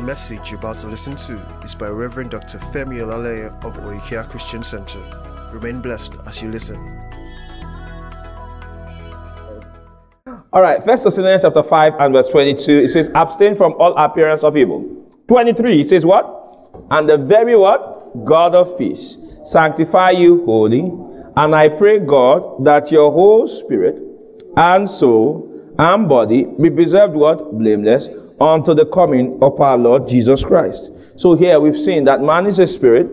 The message you're about to listen to is by Reverend Dr. Femi Olaleye of Oikea Christian Center. Remain blessed as you listen. All right, First Thessalonians chapter 5 and verse 22, it says, abstain from all appearance of evil. 23, it says what? And the very what? God of peace sanctify you wholly. And I pray God that your whole spirit and soul and body be preserved what? Blameless unto the coming of our Lord Jesus Christ. So here we've seen that man is a spirit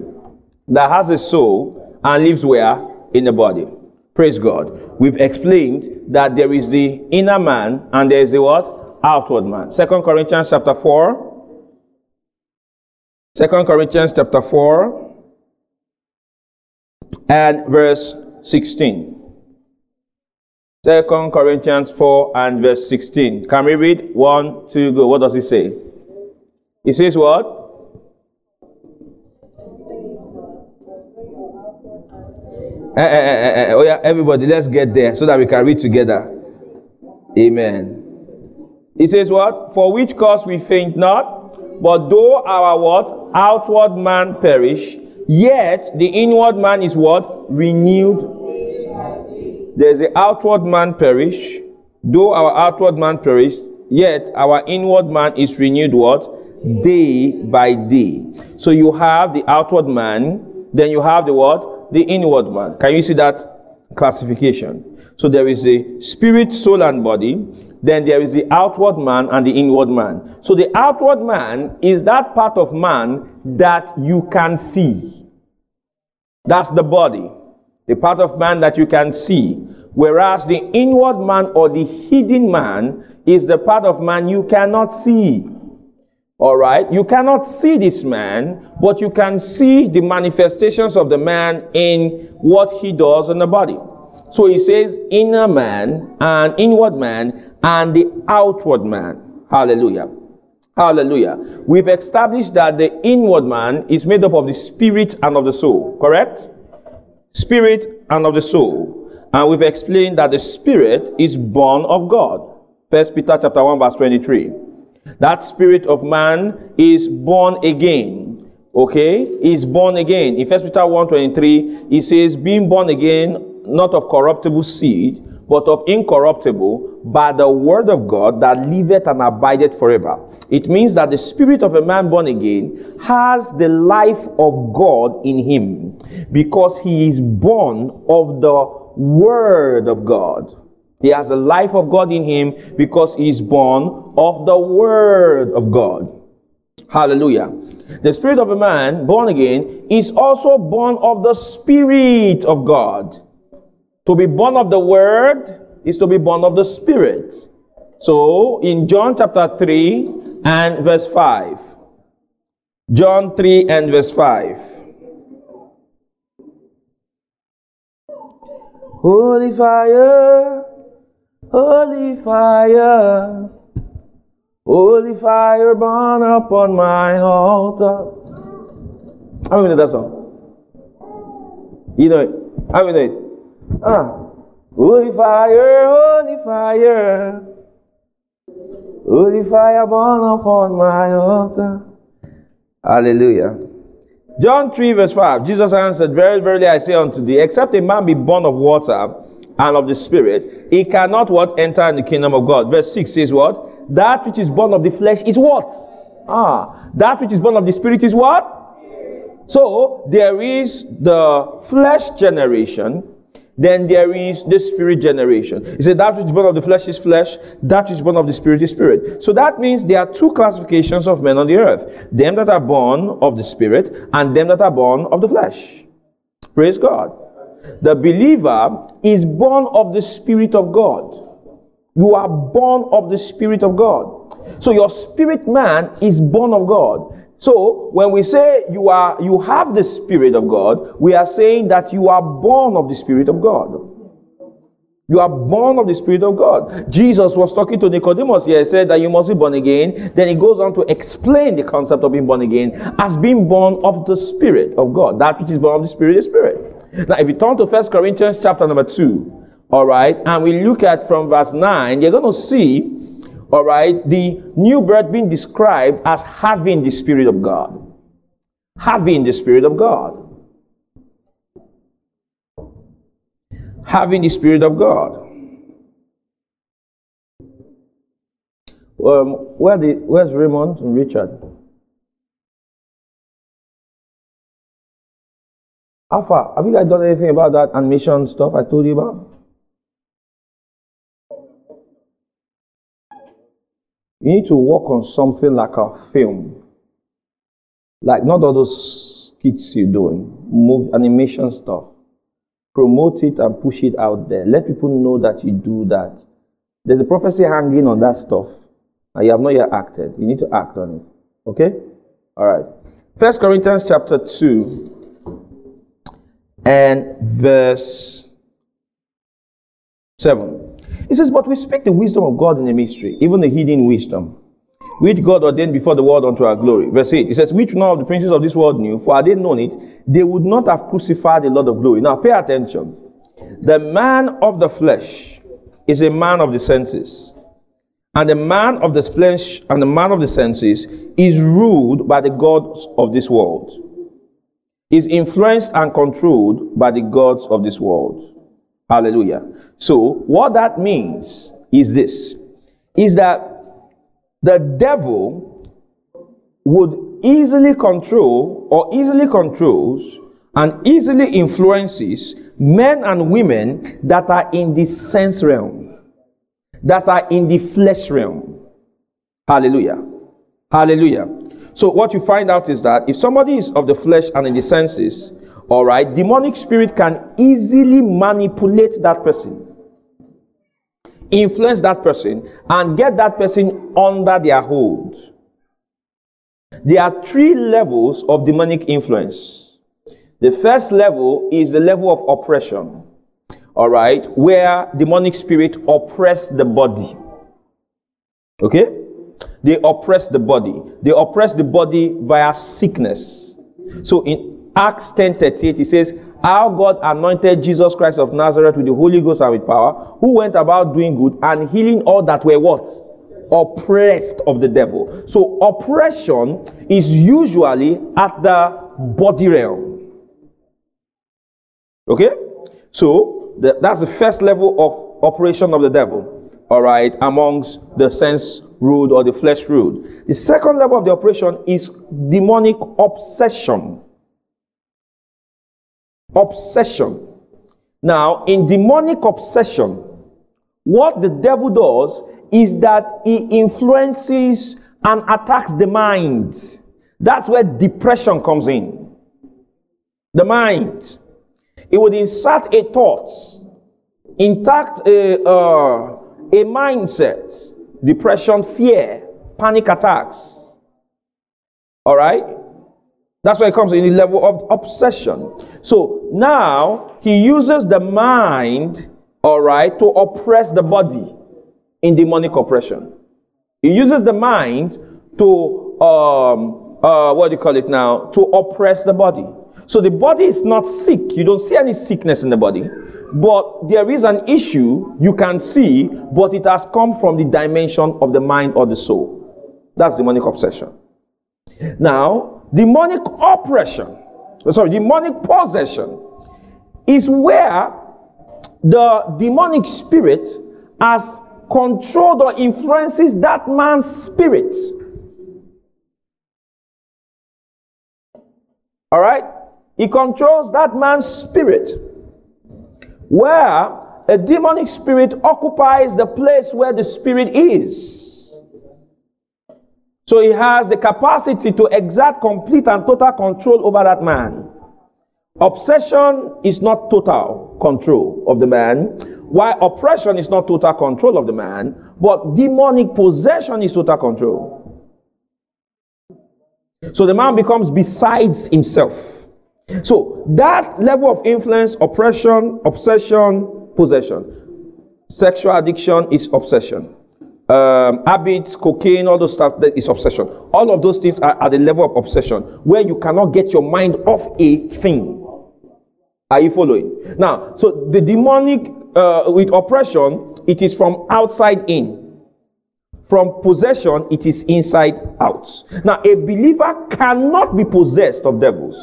that has a soul and lives where? In the body. Praise God. We've explained that there is the inner man and there is the what? Outward man. Second Corinthians chapter 4. Second Corinthians chapter 4 and verse 16. Second Corinthians 4 and verse 16. Can we read? One, two, go. What does it say? It says what? Eh, eh, eh, eh, eh. Oh yeah, everybody, let's get there so that we can read together. Amen. It says what? For which cause we faint not, but though our what? Outward man perish, yet the inward man is what? Renewed. There's the outward man perish, though our outward man perish, yet our inward man is renewed what? Day by day. So you have the outward man, then you have the what? The inward man. Can you see that classification? So there is the spirit, soul, and body. Then there is the outward man and the inward man. So the outward man is that part of man that you can see. That's the body. The part of man that you can see. Whereas the inward man or the hidden man is the part of man you cannot see. All right. You cannot see this man, but you can see the manifestations of the man in what he does in the body. So he says inner man and inward man and the outward man. Hallelujah. Hallelujah. We've established that the inward man is made up of the spirit and of the soul. Correct? Spirit and of the soul. And we've explained that the spirit is born of God. First Peter chapter 1 verse 23. That spirit of man is born again. Okay? Is born again. In First Peter 1:23, he says, being born again, not of corruptible seed, but of incorruptible, by the word of God that liveth and abideth forever. It means that the spirit of a man born again has the life of God in him because he is born of the word of God. He has the life of God in him because he is born of the Word of God. Hallelujah. The spirit of a man born again is also born of the Spirit of God. To be born of the Word is to be born of the Spirit. So in John chapter 3 and verse 5. John 3 and verse 5. Holy fire. Holy fire, holy fire burn upon my altar. How many know that song? You know it. How many know it? Ah. Holy fire, holy fire, holy fire burn upon my altar. Hallelujah. John 3 verse 5. Jesus answered, Very, verily I say unto thee, except a man be born of water and of the Spirit, he cannot what enter in the kingdom of God. Verse 6 says what? That which is born of the flesh is what? Ah, that which is born of the Spirit is what? So there is the flesh generation, then there is the spirit generation. He said that which is born of the flesh is flesh, that which is born of the spirit is spirit. So that means there are two classifications of men on the earth them that are born of the spirit and them that are born of the flesh. Praise God. The believer is born of the Spirit of God. You are born of the Spirit of God. So your spirit man is born of God. So when we say you are you have the Spirit of God, we are saying that you are born of the Spirit of God. You are born of the Spirit of God. Jesus was talking to Nicodemus here. He said that you must be born again. Then he goes on to explain the concept of being born again as being born of the Spirit of God. That which is born of the Spirit is Spirit. Now, if you turn to First Corinthians chapter number 2, all right, and we look at from verse 9, you're going to see all right, the new birth being described as having the Spirit of God. Having the Spirit of God. Having the Spirit of God. Um, where the, where's Raymond and Richard? Alpha, have you guys done anything about that animation stuff I told you about? You need to work on something like a film. Like not all those skits you're doing, move animation stuff. Promote it and push it out there. Let people know that you do that. There's a prophecy hanging on that stuff, and you have not yet acted. You need to act on it. Okay? All right. First Corinthians chapter 2 and verse 7. He says, But we speak the wisdom of God in the mystery, even the hidden wisdom, which God ordained before the world unto our glory. Verse 8. He says, Which none of the princes of this world knew, for had they known it, they would not have crucified the Lord of glory. Now pay attention. The man of the flesh is a man of the senses. And the man of the flesh and the man of the senses is ruled by the gods of this world, is influenced and controlled by the gods of this world. Hallelujah. So, what that means is this is that the devil would easily control or easily controls and easily influences men and women that are in the sense realm, that are in the flesh realm. Hallelujah. Hallelujah. So, what you find out is that if somebody is of the flesh and in the senses, all right, demonic spirit can easily manipulate that person influence that person and get that person under their hold. There are three levels of demonic influence. The first level is the level of oppression, all right, where demonic spirit oppress the body. Okay? They oppress the body. They oppress the body via sickness. So in Acts 10 38, it says, how God anointed Jesus Christ of Nazareth with the Holy Ghost and with power, who went about doing good and healing all that were what? Oppressed of the devil. So oppression is usually at the body realm. Okay? So the, that's the first level of operation of the devil. All right, amongst the sense ruled or the flesh ruled. The second level of the operation is demonic obsession obsession. Now, in demonic obsession, what the devil does is that he influences and attacks the mind. That's where depression comes in. The mind. It would insert a thought, intact a, uh, a mindset, depression, fear, panic attacks. All right? That's why it comes in the level of obsession. So now he uses the mind, all right, to oppress the body in demonic oppression. He uses the mind to, um, uh, what do you call it now? To oppress the body. So the body is not sick. You don't see any sickness in the body. But there is an issue you can see, but it has come from the dimension of the mind or the soul. That's demonic obsession. Now, demonic oppression, oh, sorry, demonic possession is where the demonic spirit has controlled or influences that man's spirit. All right? He controls that man's spirit. Where a demonic spirit occupies the place where the spirit is. So he has the capacity to exert complete and total control over that man. Obsession is not total control of the man, while oppression is not total control of the man, but demonic possession is total control. So the man becomes besides himself. So that level of influence, oppression, obsession, possession. Sexual addiction is obsession um, habits, cocaine, all those stuff, that is obsession. All of those things are at the level of obsession where you cannot get your mind off a thing. Are you following? Now, so the demonic uh, with oppression, it is from outside in. From possession, it is inside out. Now, a believer cannot be possessed of devils.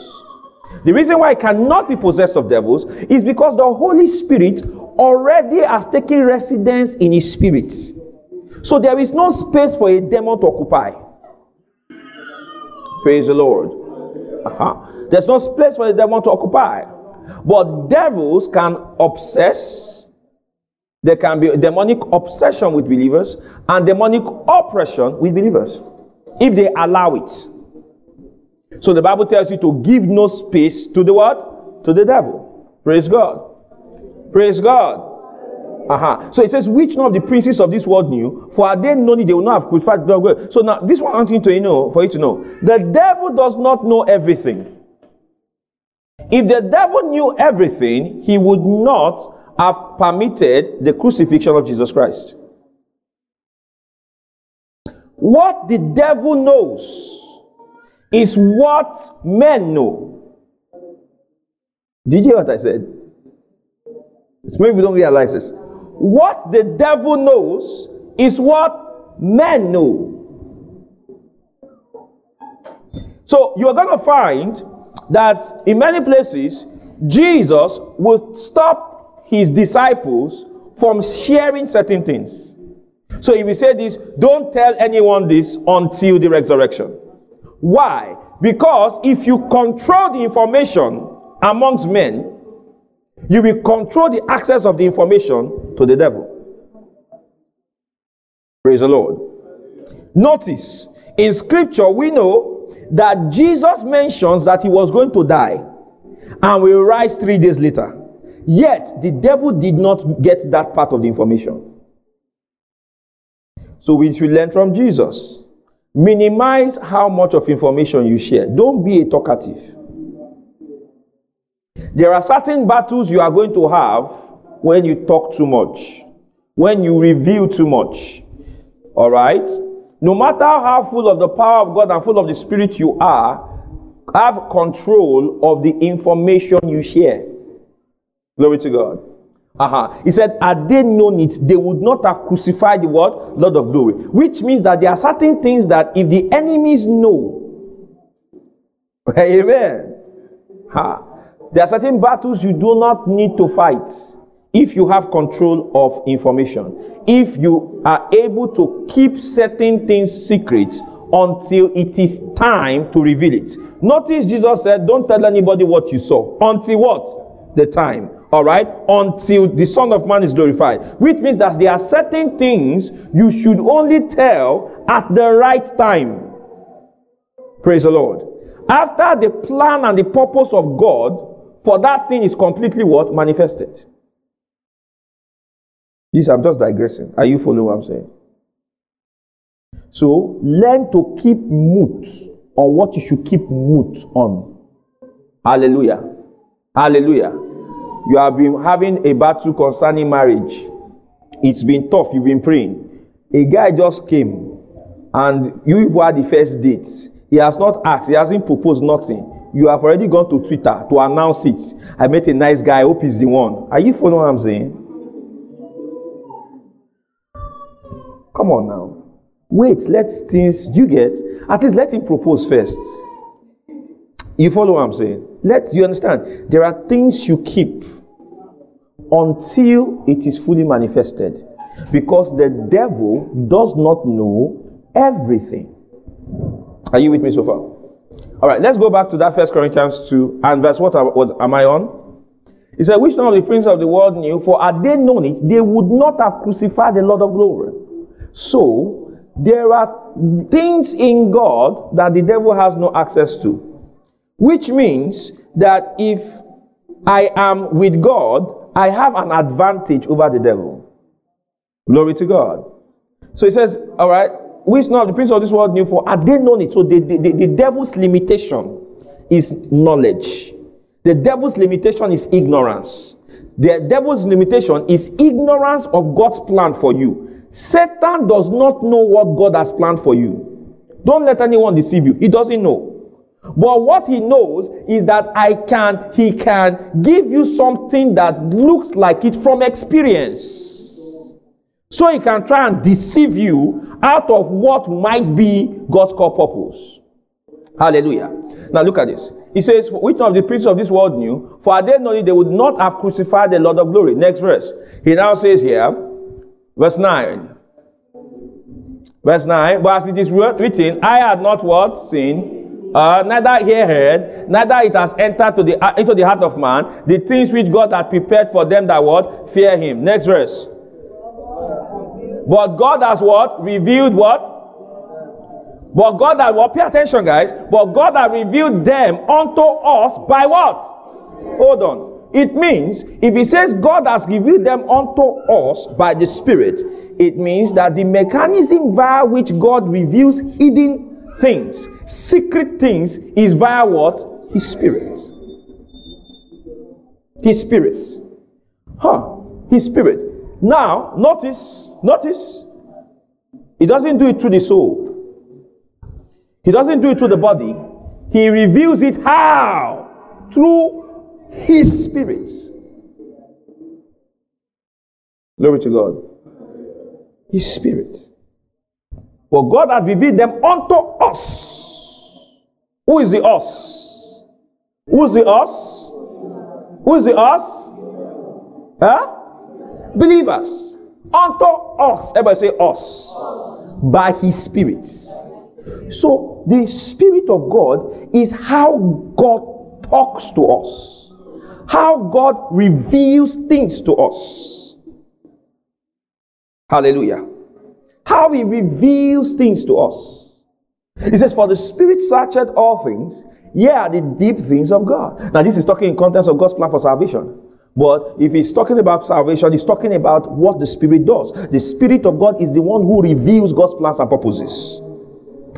The reason why he cannot be possessed of devils is because the Holy Spirit already has taken residence in his spirit. So there is no space for a demon to occupy. Praise the Lord. Uh-huh. There's no space for a demon to occupy. But devils can obsess. There can be demonic obsession with believers and demonic oppression with believers if they allow it. So the Bible tells you to give no space to the what? To the devil. Praise God. Praise God. Uh-huh. So it says, which none of the princes of this world knew, for had they known it, they would not have crucified God. So now this one I want you to know, for you to know. The devil does not know everything. If the devil knew everything, he would not have permitted the crucifixion of Jesus Christ. What the devil knows is what men know. Did you hear what I said? It's maybe we don't realize this. What the devil knows is what men know. So you're going to find that in many places, Jesus would stop his disciples from sharing certain things. So if we say this, don't tell anyone this until the resurrection. Why? Because if you control the information amongst men, you will control the access of the information to the devil. Praise the Lord. Notice, in scripture, we know that Jesus mentions that he was going to die and will rise three days later. Yet, the devil did not get that part of the information. So, we should learn from Jesus. Minimize how much of information you share. Don't be a talkative. There are certain battles you are going to have when you talk too much, when you reveal too much. All right? No matter how full of the power of God and full of the Spirit you are, have control of the information you share. Glory to God. Uh-huh. He said, had they known it, they would not have crucified the word Lord of glory. Which means that there are certain things that if the enemies know, Amen. Ha. There are certain battles you do not need to fight if you have control of information. If you are able to keep certain things secret until it is time to reveal it. Notice Jesus said, Don't tell anybody what you saw. Until what? The time. All right? Until the Son of Man is glorified. Which means that there are certain things you should only tell at the right time. Praise the Lord. After the plan and the purpose of God for that thing is completely what? Manifested. Yes, I'm just digressing. Are you following what I'm saying? So learn to keep mute on what you should keep mute on. Hallelujah. Hallelujah. You have been having a battle concerning marriage. It's been tough. You've been praying. A guy just came and you were the first date. He has not asked, he hasn't proposed nothing you have already gone to Twitter to announce it. I met a nice guy. I hope he's the one. Are you following what I'm saying? Come on now. Wait, let things you get. At least let him propose first. You follow what I'm saying? Let you understand. There are things you keep until it is fully manifested. Because the devil does not know everything. Are you with me so far? All right, let's go back to that First Corinthians 2 and verse what was am I on? He said, Which none of the princes of the world knew, for had they known it, they would not have crucified the Lord of glory. So there are things in God that the devil has no access to. Which means that if I am with God, I have an advantage over the devil. Glory to God. So he says, All right, which now the prince of this world knew for? Had they known it? So the, the, the, the devil's limitation is knowledge. The devil's limitation is ignorance. The devil's limitation is ignorance of god's plan for you. Satan does not know what god has planned for you. Don't let anyone deceive you. He doesn't know. But what he knows is that i can he can give you something that looks like it from experience. So he can try and deceive you out of what might be God's core purpose. Hallelujah. Now look at this. He says, Which of the princes of this world knew? For had they known it, they would not have crucified the Lord of glory. Next verse. He now says here, verse 9. Verse 9. But as it is written, I had not what? Seen. Uh, neither here heard, neither it has entered to the, uh, into the heart of man, the things which God had prepared for them that what? Fear him. Next verse. But God has what? Revealed what? But God has what? Pay attention, guys. But God has revealed them unto us by what? Hold on. It means if he says God has revealed them unto us by the Spirit, it means that the mechanism via which God reveals hidden things, secret things, is via what? His Spirit. His Spirit. Huh. His Spirit. Now, notice, notice, he doesn't do it through the soul. He doesn't do it through the body. He reveals it how? Through His Spirit. Glory to God. His Spirit. But God has revealed them unto us. Who is the us? Who is the us? Who is the us? Huh? Believers. Unto us. Everybody say us. By His Spirit. So, the Spirit of God is how God talks to us, how God reveals things to us. Hallelujah. How He reveals things to us. He says, For the Spirit searcheth all things, yeah, the deep things of God. Now, this is talking in context of God's plan for salvation. But if he's talking about salvation, he's talking about what the Spirit does. The Spirit of God is the one who reveals God's plans and purposes.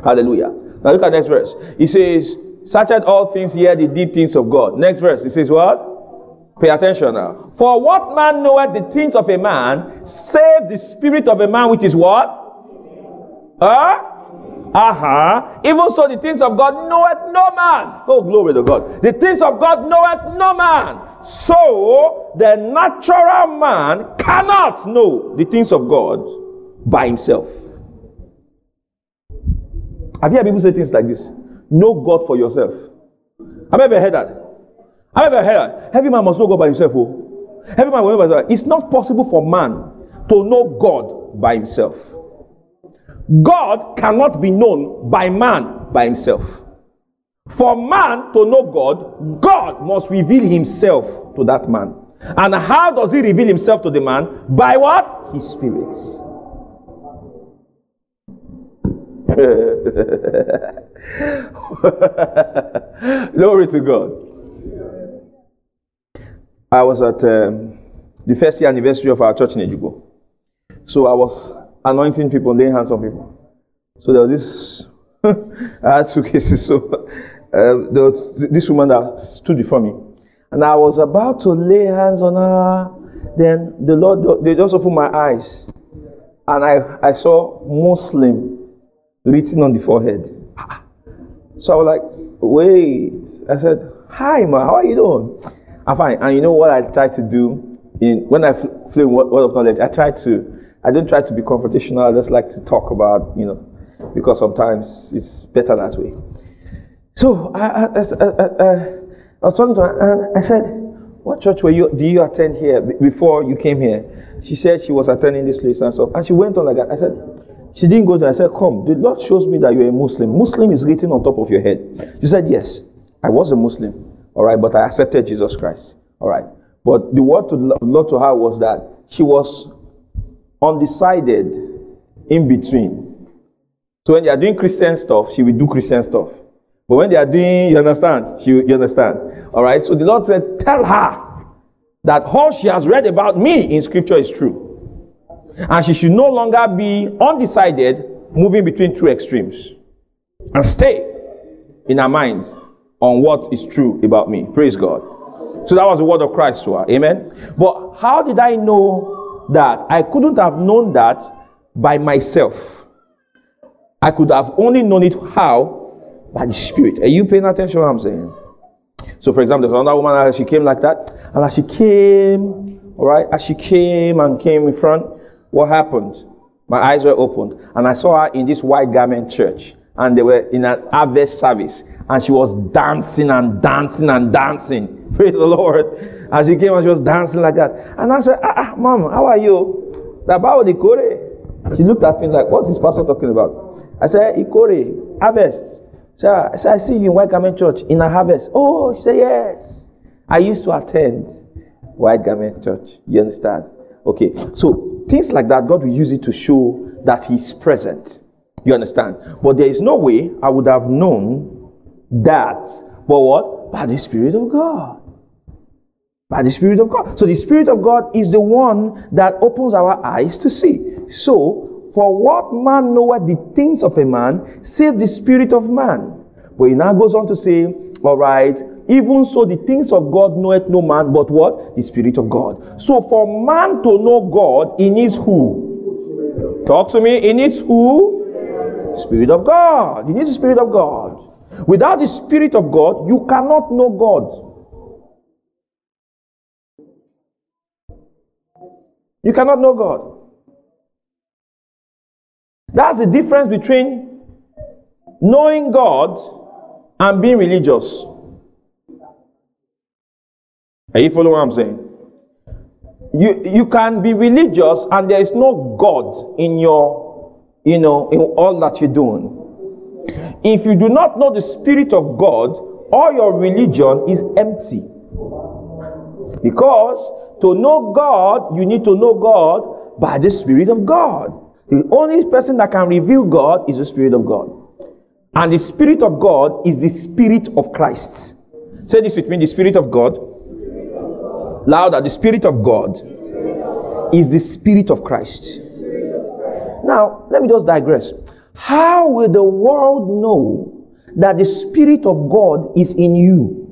Hallelujah. Now look at next verse. He says, Search out all things here, the deep things of God. Next verse. He says, What? Pay attention now. For what man knoweth the things of a man, save the spirit of a man which is what? Huh? Uh-huh. Even so, the things of God knoweth no man. Oh, glory to God. The things of God knoweth no man. So, the natural man cannot know the things of God by himself. Have you heard people say things like this? Know God for yourself. Have you ever heard that? Have you ever heard that? Every man must know God by himself. Oh. Every man will know by himself. It's not possible for man to know God by himself. God cannot be known by man by himself. For man to know God, God must reveal himself to that man. And how does he reveal himself to the man? By what? His spirit. Glory to God. I was at um, the first year anniversary of our church in Ejugo. So I was anointing people, laying hands on people. So there was this, I had two cases. So uh, there was this woman that stood before me. And I was about to lay hands on her. Then the Lord, they just opened my eyes. And I, I saw Muslim written on the forehead. So I was like, wait. I said, hi, ma, how are you doing? I'm fine. And you know what I try to do in when I flew Word of Knowledge? I try to, I don't try to be confrontational. I just like to talk about, you know, because sometimes it's better that way. So I, I, I, I was talking to her and I said, what church were you, do you attend here before you came here? She said she was attending this place and stuff. And she went on like that. I said, she didn't go there. I said, Come, the Lord shows me that you're a Muslim. Muslim is written on top of your head. She said, Yes, I was a Muslim. All right, but I accepted Jesus Christ. All right. But the word to the Lord to her was that she was undecided in between. So when they are doing Christian stuff, she will do Christian stuff. But when they are doing, you understand? She, you understand? All right. So the Lord said, Tell her that all she has read about me in scripture is true. And she should no longer be undecided, moving between two extremes. And stay in her mind on what is true about me. Praise God. So that was the word of Christ to her. Amen. But how did I know that? I couldn't have known that by myself. I could have only known it how? By the Spirit. Are you paying attention what I'm saying? So, for example, there's another woman, she came like that, and as she came, all right, as she came and came in front, what happened? My eyes were opened, and I saw her in this white garment church, and they were in an harvest service, and she was dancing and dancing and dancing. Praise the Lord. As she came and she was dancing like that. And I said, Ah, ah mom, how are you? The Bible the Kore. She looked at me like, What is Pastor talking about? I said, Ikore, harvest. So I said, I see you in White Garment Church in a harvest. Oh, she said, Yes. I used to attend White Garment Church. You understand? Okay. So things like that, God will use it to show that He's present. You understand? But there is no way I would have known that. But what? By the Spirit of God. By the Spirit of God. So the Spirit of God is the one that opens our eyes to see. So, for what man knoweth the things of a man, save the Spirit of man. But he now goes on to say, all right, even so, the things of God knoweth no man, but what? The Spirit of God. So, for man to know God, he needs who? Talk to me. He needs who? Spirit of God. He needs the Spirit of God. Without the Spirit of God, you cannot know God. You cannot know God. That's the difference between knowing God and being religious. Are you following what I'm saying? You you can be religious and there is no God in your, you know, in all that you're doing. If you do not know the Spirit of God, all your religion is empty. Because to know God, you need to know God by the Spirit of God. The only person that can reveal God is the Spirit of God. And the Spirit of God is the Spirit of Christ. Say this with me the Spirit of God Louder, the Spirit of God is the Spirit of Christ. Now, let me just digress. How will the world know that the Spirit of God is in you?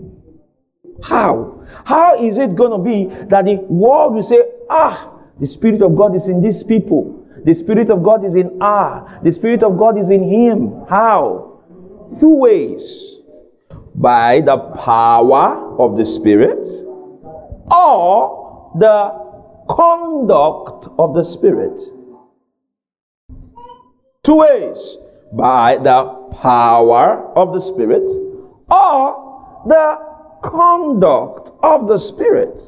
How? How is it going to be that the world will say, ah, the Spirit of God is in these people. The Spirit of God is in ah. The Spirit of God is in him. How? Two ways. By the power of the Spirit or the conduct of the Spirit. Two ways by the power of the Spirit or the conduct of the Spirit.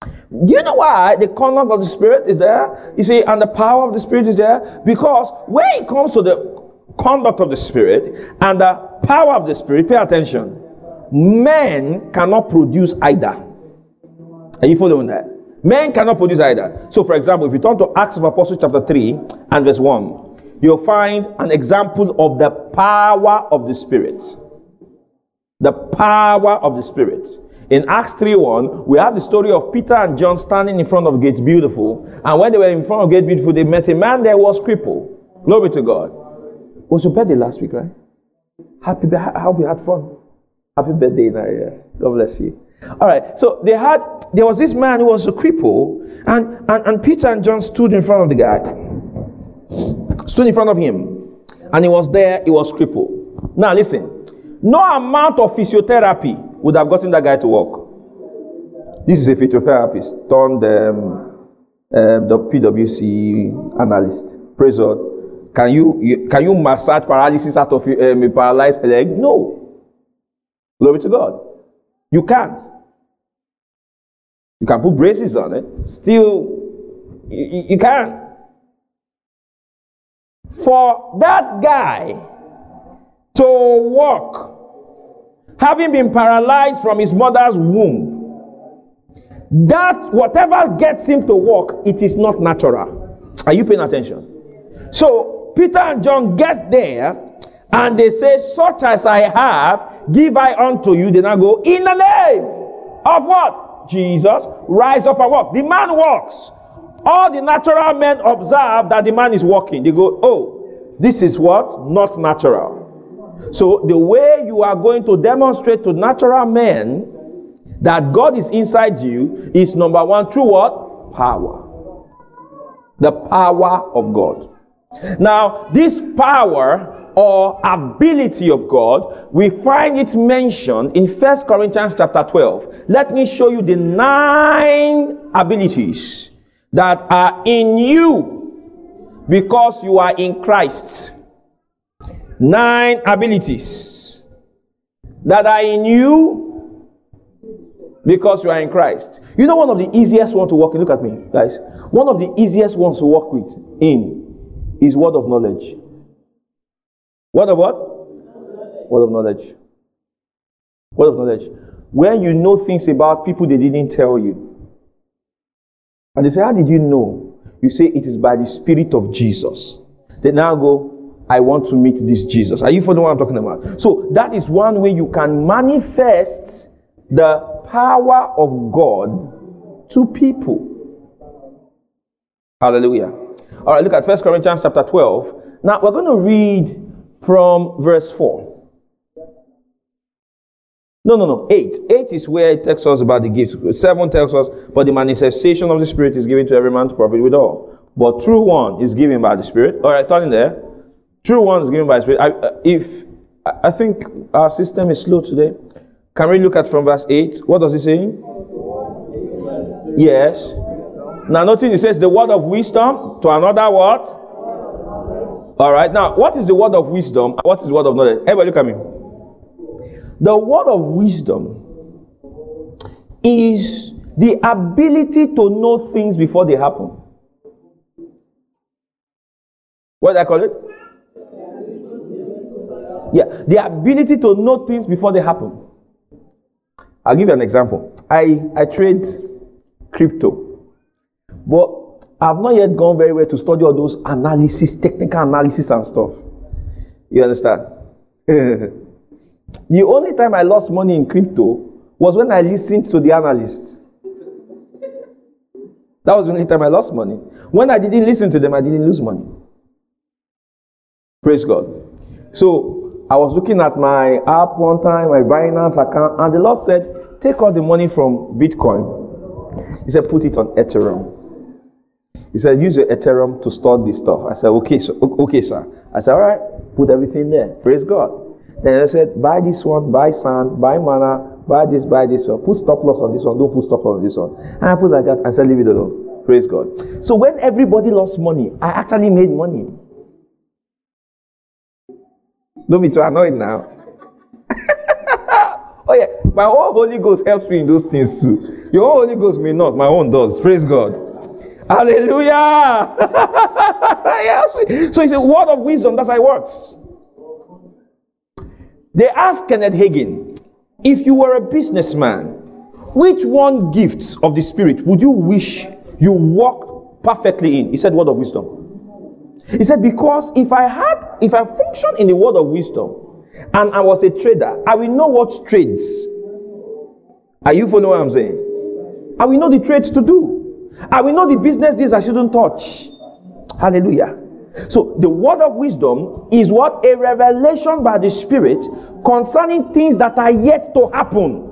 Do you know why the conduct of the Spirit is there? You see, and the power of the Spirit is there? Because when it comes to the conduct of the Spirit and the power of the Spirit, pay attention. Men cannot produce either. Are you following that? Men cannot produce either. So, for example, if you turn to Acts of Apostles chapter 3 and verse 1, you'll find an example of the power of the Spirit. The power of the Spirit. In Acts 3 1, we have the story of Peter and John standing in front of Gate Beautiful. And when they were in front of Gate Beautiful, they met a man there was crippled. Glory to God. It was your birthday last week, right? Happy, hope you had fun. Happy birthday, Narias. God bless you. All right. So they had, there was this man who was a cripple, and, and, and Peter and John stood in front of the guy. Stood in front of him. And he was there, he was crippled. Now listen. No amount of physiotherapy would have gotten that guy to walk. This is a physiotherapist turned um, um, the PWC analyst. Praise God. Can you, you, can you massage paralysis out of um, a paralyzed leg? No. Glory to God. You can't. You can put braces on it. Still, you, you can't. For that guy to walk, having been paralyzed from his mother's womb, that whatever gets him to walk, it is not natural. Are you paying attention? So Peter and John get there and they say, Such as I have, give I unto you. They now go, In the name of what? Jesus, rise up and walk. The man walks. All the natural men observe that the man is walking. They go, oh, this is what? Not natural. So the way you are going to demonstrate to natural men that God is inside you is number one, through what? Power. The power of God. Now, this power or ability of God, we find it mentioned in First Corinthians chapter 12. Let me show you the nine abilities that are in you because you are in Christ. Nine abilities that are in you because you are in Christ. You know, one of the easiest ones to work in, look at me, guys. One of the easiest ones to work with in is word of knowledge. Word of what? Word of knowledge. Word of knowledge. When you know things about people they didn't tell you. And they say, How did you know? You say it is by the Spirit of Jesus. They now go, I want to meet this Jesus. Are you following what I'm talking about? So that is one way you can manifest the power of God to people. Hallelujah. All right, look at First Corinthians chapter 12. Now we're going to read from verse 4. No, no, no. Eight. Eight is where it tells us about the gifts. Seven tells us, but the manifestation of the Spirit is given to every man to profit with all. But true one is given by the Spirit. All right, turn in there. True ones given by Spirit. I, uh, if I think our system is slow today, can we look at from verse eight? What does it say? Yes. Now notice it says the word of wisdom to another word. All right. Now, what is the word of wisdom? What is the word of knowledge? Everybody, look at me. The word of wisdom is the ability to know things before they happen. What I call it? Yeah, the ability to know things before they happen. I'll give you an example. I, I trade crypto, but I've not yet gone very well to study all those analysis, technical analysis and stuff. You understand? The only time I lost money in crypto was when I listened to the analysts. That was the only time I lost money. When I didn't listen to them, I didn't lose money. Praise God. So I was looking at my app one time, my Binance account, and the Lord said, Take all the money from Bitcoin. He said, Put it on Ethereum. He said, Use your Ethereum to store this stuff. I said, Okay, so okay, sir. I said, All right, put everything there. Praise God. Then I said, buy this one, buy sand, buy mana, buy this, buy this one. Put stop loss on this one, don't put stop loss on this one. And I put like that and said, leave it alone. Praise God. So when everybody lost money, I actually made money. Don't be too annoyed now. oh yeah, my own Holy Ghost helps me in those things too. Your own Holy Ghost may not, my own does. Praise God. Hallelujah. yes. So it's a word of wisdom. That's how it works. They asked Kenneth Hagin, if you were a businessman, which one gift of the Spirit would you wish you walked perfectly in? He said, Word of wisdom. He said, Because if I had, if I functioned in the word of wisdom and I was a trader, I will know what trades. Are you following what I'm saying? I will know the trades to do. I will know the business deals I shouldn't touch. Hallelujah. So the word of wisdom is what a revelation by the Spirit concerning things that are yet to happen.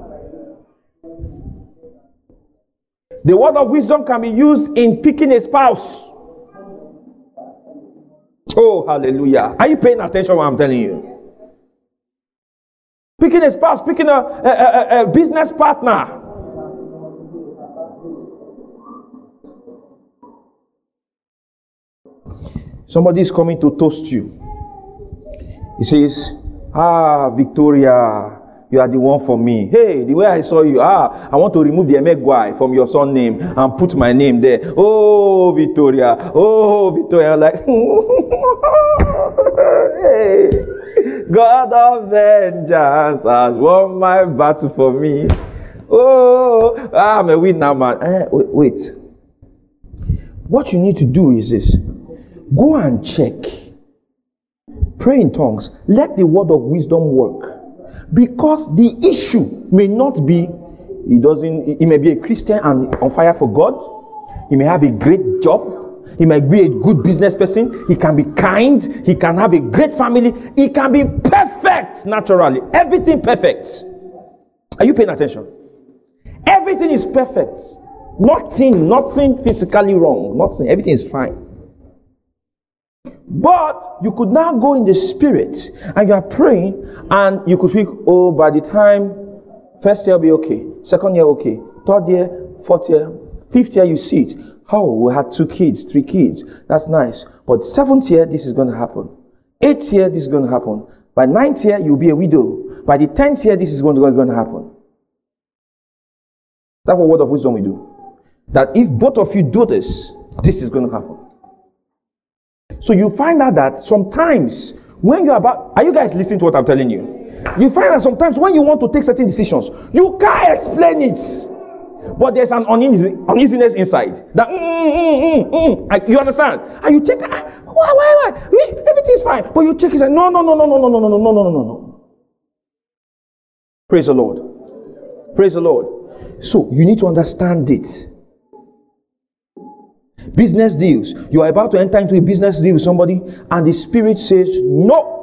The word of wisdom can be used in picking a spouse. Oh, hallelujah. Are you paying attention what I'm telling you? Picking a spouse, picking a, a, a, a business partner. Somebody is coming to toast you. He says, Ah, Victoria, you are the one for me. Hey, the way I saw you, ah, I want to remove the Emegwai from your son name and put my name there. Oh, Victoria. Oh, Victoria. I'm like, hey, God of vengeance has won my battle for me. Oh, I'm a winner, man. Eh, wait, wait. What you need to do is this Go and check. Pray in tongues. Let the word of wisdom work. Because the issue may not be, he doesn't, he may be a Christian and on fire for God. He may have a great job. He might be a good business person. He can be kind. He can have a great family. He can be perfect naturally. Everything perfect. Are you paying attention? Everything is perfect. Nothing, nothing physically wrong. Nothing. Everything is fine. But you could now go in the spirit and you are praying and you could think, oh, by the time first year will be okay, second year okay, third year, fourth year, fifth year you see it. Oh, we had two kids, three kids. That's nice. But seventh year, this is going to happen. Eighth year, this is going to happen. By ninth year, you'll be a widow. By the tenth year, this is going to, going to happen. That's what word of wisdom we do. That if both of you do this, this is going to happen. So you find out that sometimes when you're about, are you guys listening to what I'm telling you? You find that sometimes when you want to take certain decisions, you can't explain it. But there's an uneasy, uneasiness inside. That mm, mm, mm, mm. you understand? And you check, ah, why, why, why? Everything's fine. But you check, it, no, no, no, no, no, no, no, no, no, no, no, no, no, no. Praise the Lord. Praise the Lord. So you need to understand it. Business deals. You are about to enter into a business deal with somebody, and the spirit says, No.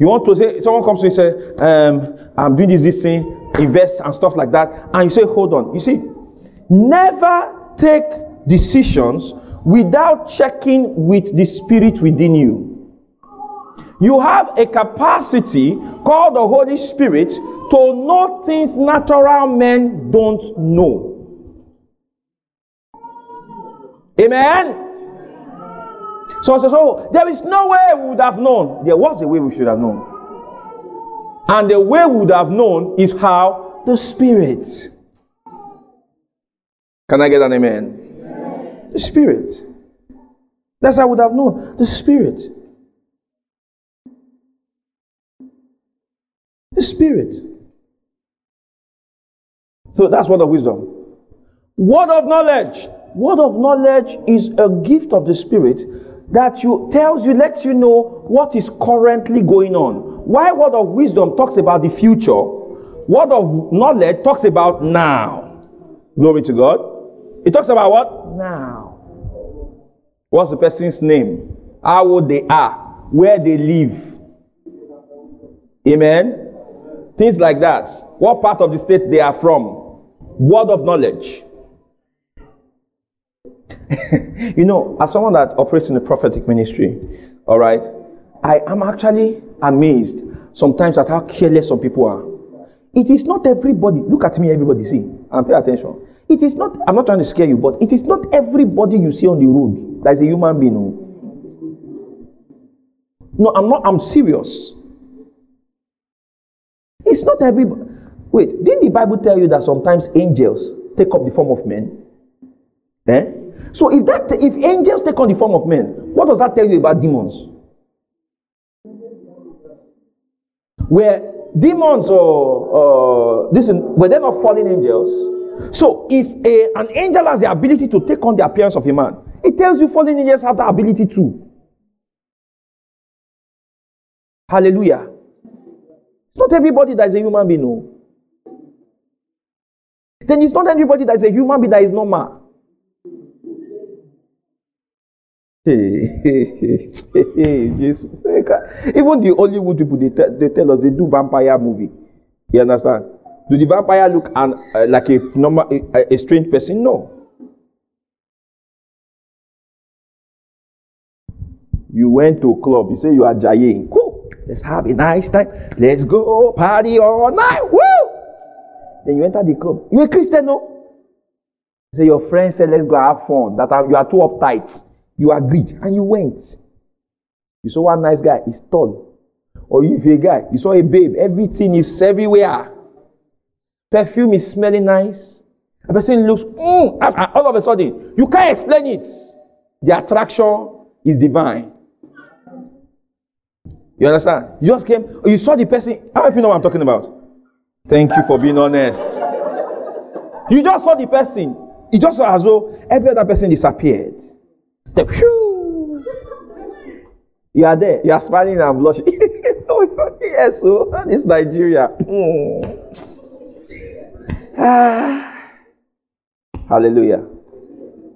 You want to say, someone comes to you and say, um, I'm doing this, this thing, invest and stuff like that. And you say, hold on. You see, never take decisions without checking with the spirit within you. You have a capacity called the Holy Spirit to know things natural men don't know. Amen. So says, Oh, there is no way we would have known. There was a way we should have known. And the way we would have known is how? The Spirit. Can I get an amen? amen. The Spirit. That's how I would have known. The Spirit. The Spirit. So that's word of wisdom. Word of knowledge. Word of knowledge is a gift of the Spirit that you tells you, lets you know what is currently going on. Why word of wisdom talks about the future, word of knowledge talks about now. Glory to God. It talks about what? Now. What's the person's name? How old they are, where they live. Amen. Things like that. What part of the state they are from. Word of knowledge. you know, as someone that operates in the prophetic ministry, all right, I am actually amazed sometimes at how careless some people are. It is not everybody, look at me, everybody, see, and pay attention. It is not, I'm not trying to scare you, but it is not everybody you see on the road that is a human being. No, I'm not, I'm serious. It's not everybody. Wait, didn't the Bible tell you that sometimes angels take up the form of men? Eh? So if that if angels take on the form of men, what does that tell you about demons? Where demons or uh, listen, were they not fallen angels? So if a, an angel has the ability to take on the appearance of a man, it tells you fallen angels have that ability too. Hallelujah. It's not everybody that is a human being, no. Then it's not everybody that is a human being that is normal. Jesus. Even the Hollywood people, they, te- they tell us they do vampire movie. You understand? Do the vampire look an, uh, like a normal, a, a strange person? No. You went to a club, you say you are jaying. Cool. Let's have a nice time. Let's go party all night. Woo! Then you enter the club. You a Christian, no? say your friend said, let's go have fun. That you are too uptight. You agreed and you went. You saw one nice guy, he's tall. Or if a guy, you saw a babe, everything is everywhere. Perfume is smelling nice. A person looks, mm, and all of a sudden, you can't explain it. The attraction is divine. You understand? You just came, you saw the person. How many of you know what I'm talking about? Thank you for being honest. You just saw the person. It just saw as though every other person disappeared. The whew. You are there. You are smiling and blushing. yes, so this Nigeria. Mm. Ah. Hallelujah.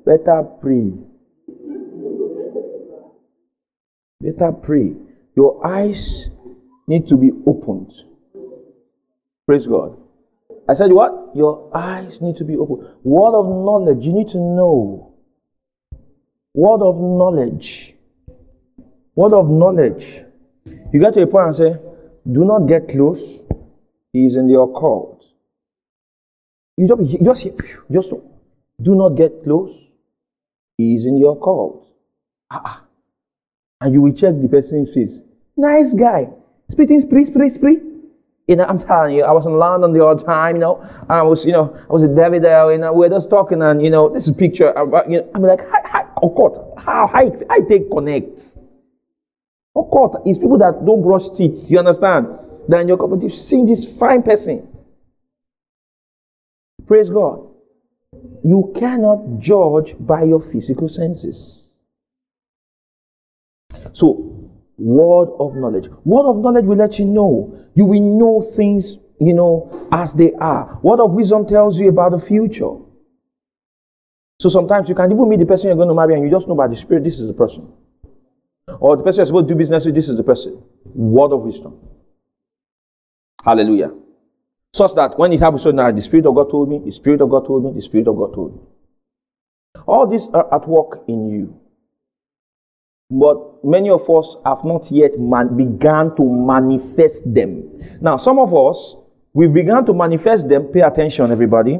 Better pray. Better pray. Your eyes need to be opened. Praise God. I said what? Your eyes need to be opened. Word of knowledge, you need to know Word of knowledge. Word of knowledge. You get to a point and say, do not get close. He is in the occult. You don't you just just do not get close. He is in your cult. Ah, and you will check the person's face. Nice guy. Spitting spree, spree, spree. You know, I'm telling you, I was in London the other time, you know, I was, you know, I was at Davidale, and we were just talking, and, you know, this is a picture, I'm, you know, I'm like, hi, hi, God, how, I, I take connect. God, it's people that don't brush teeth, you understand? Then you're you've seen this fine person. Praise God. You cannot judge by your physical senses. So, word of knowledge. Word of knowledge will let you know. You will know things, you know, as they are. Word of wisdom tells you about the future. So sometimes you can even meet the person you're going to marry and you just know by the spirit this is the person. Or the person you're supposed to do business with, this is the person. Word of wisdom. Hallelujah. Such that when it happens, so now the Spirit of God told me, the Spirit of God told me, the Spirit of God told me. All these are at work in you. But many of us have not yet man- begun to manifest them. Now, some of us, we began to manifest them. Pay attention, everybody.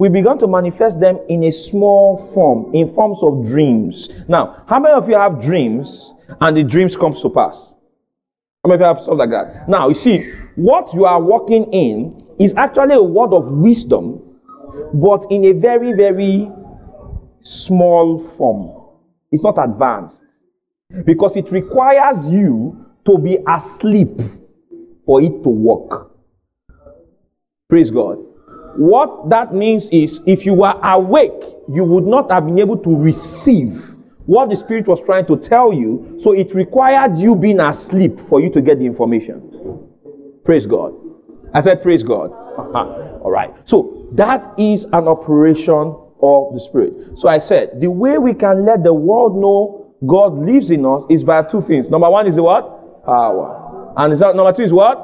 We began to manifest them in a small form, in forms of dreams. Now, how many of you have dreams and the dreams comes to pass? How many of you have stuff like that? Now, you see, what you are walking in is actually a word of wisdom, but in a very, very small form. It's not advanced. Because it requires you to be asleep for it to work. Praise God. What that means is if you were awake, you would not have been able to receive what the Spirit was trying to tell you. So it required you being asleep for you to get the information. Praise God. I said, Praise God. Uh-huh. All right. So that is an operation of the Spirit. So I said, the way we can let the world know God lives in us is by two things. Number one is the what? Power. And that, number two is what?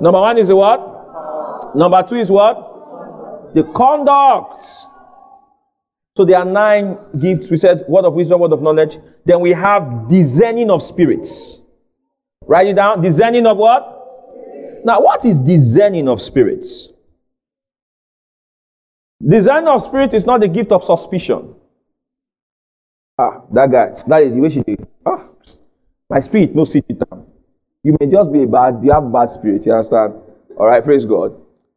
Number one is the what? Number two is what? The conduct. So there are nine gifts. We said word of wisdom, word of knowledge. Then we have discerning of spirits. Write it down. Discerning of what? Now, what is discerning of spirits? Discerning of spirit is not the gift of suspicion. Ah, that guy, that is the way she did. Ah, my spirit no sit it down. You may just be bad, you have bad spirit, you understand? All right, praise God.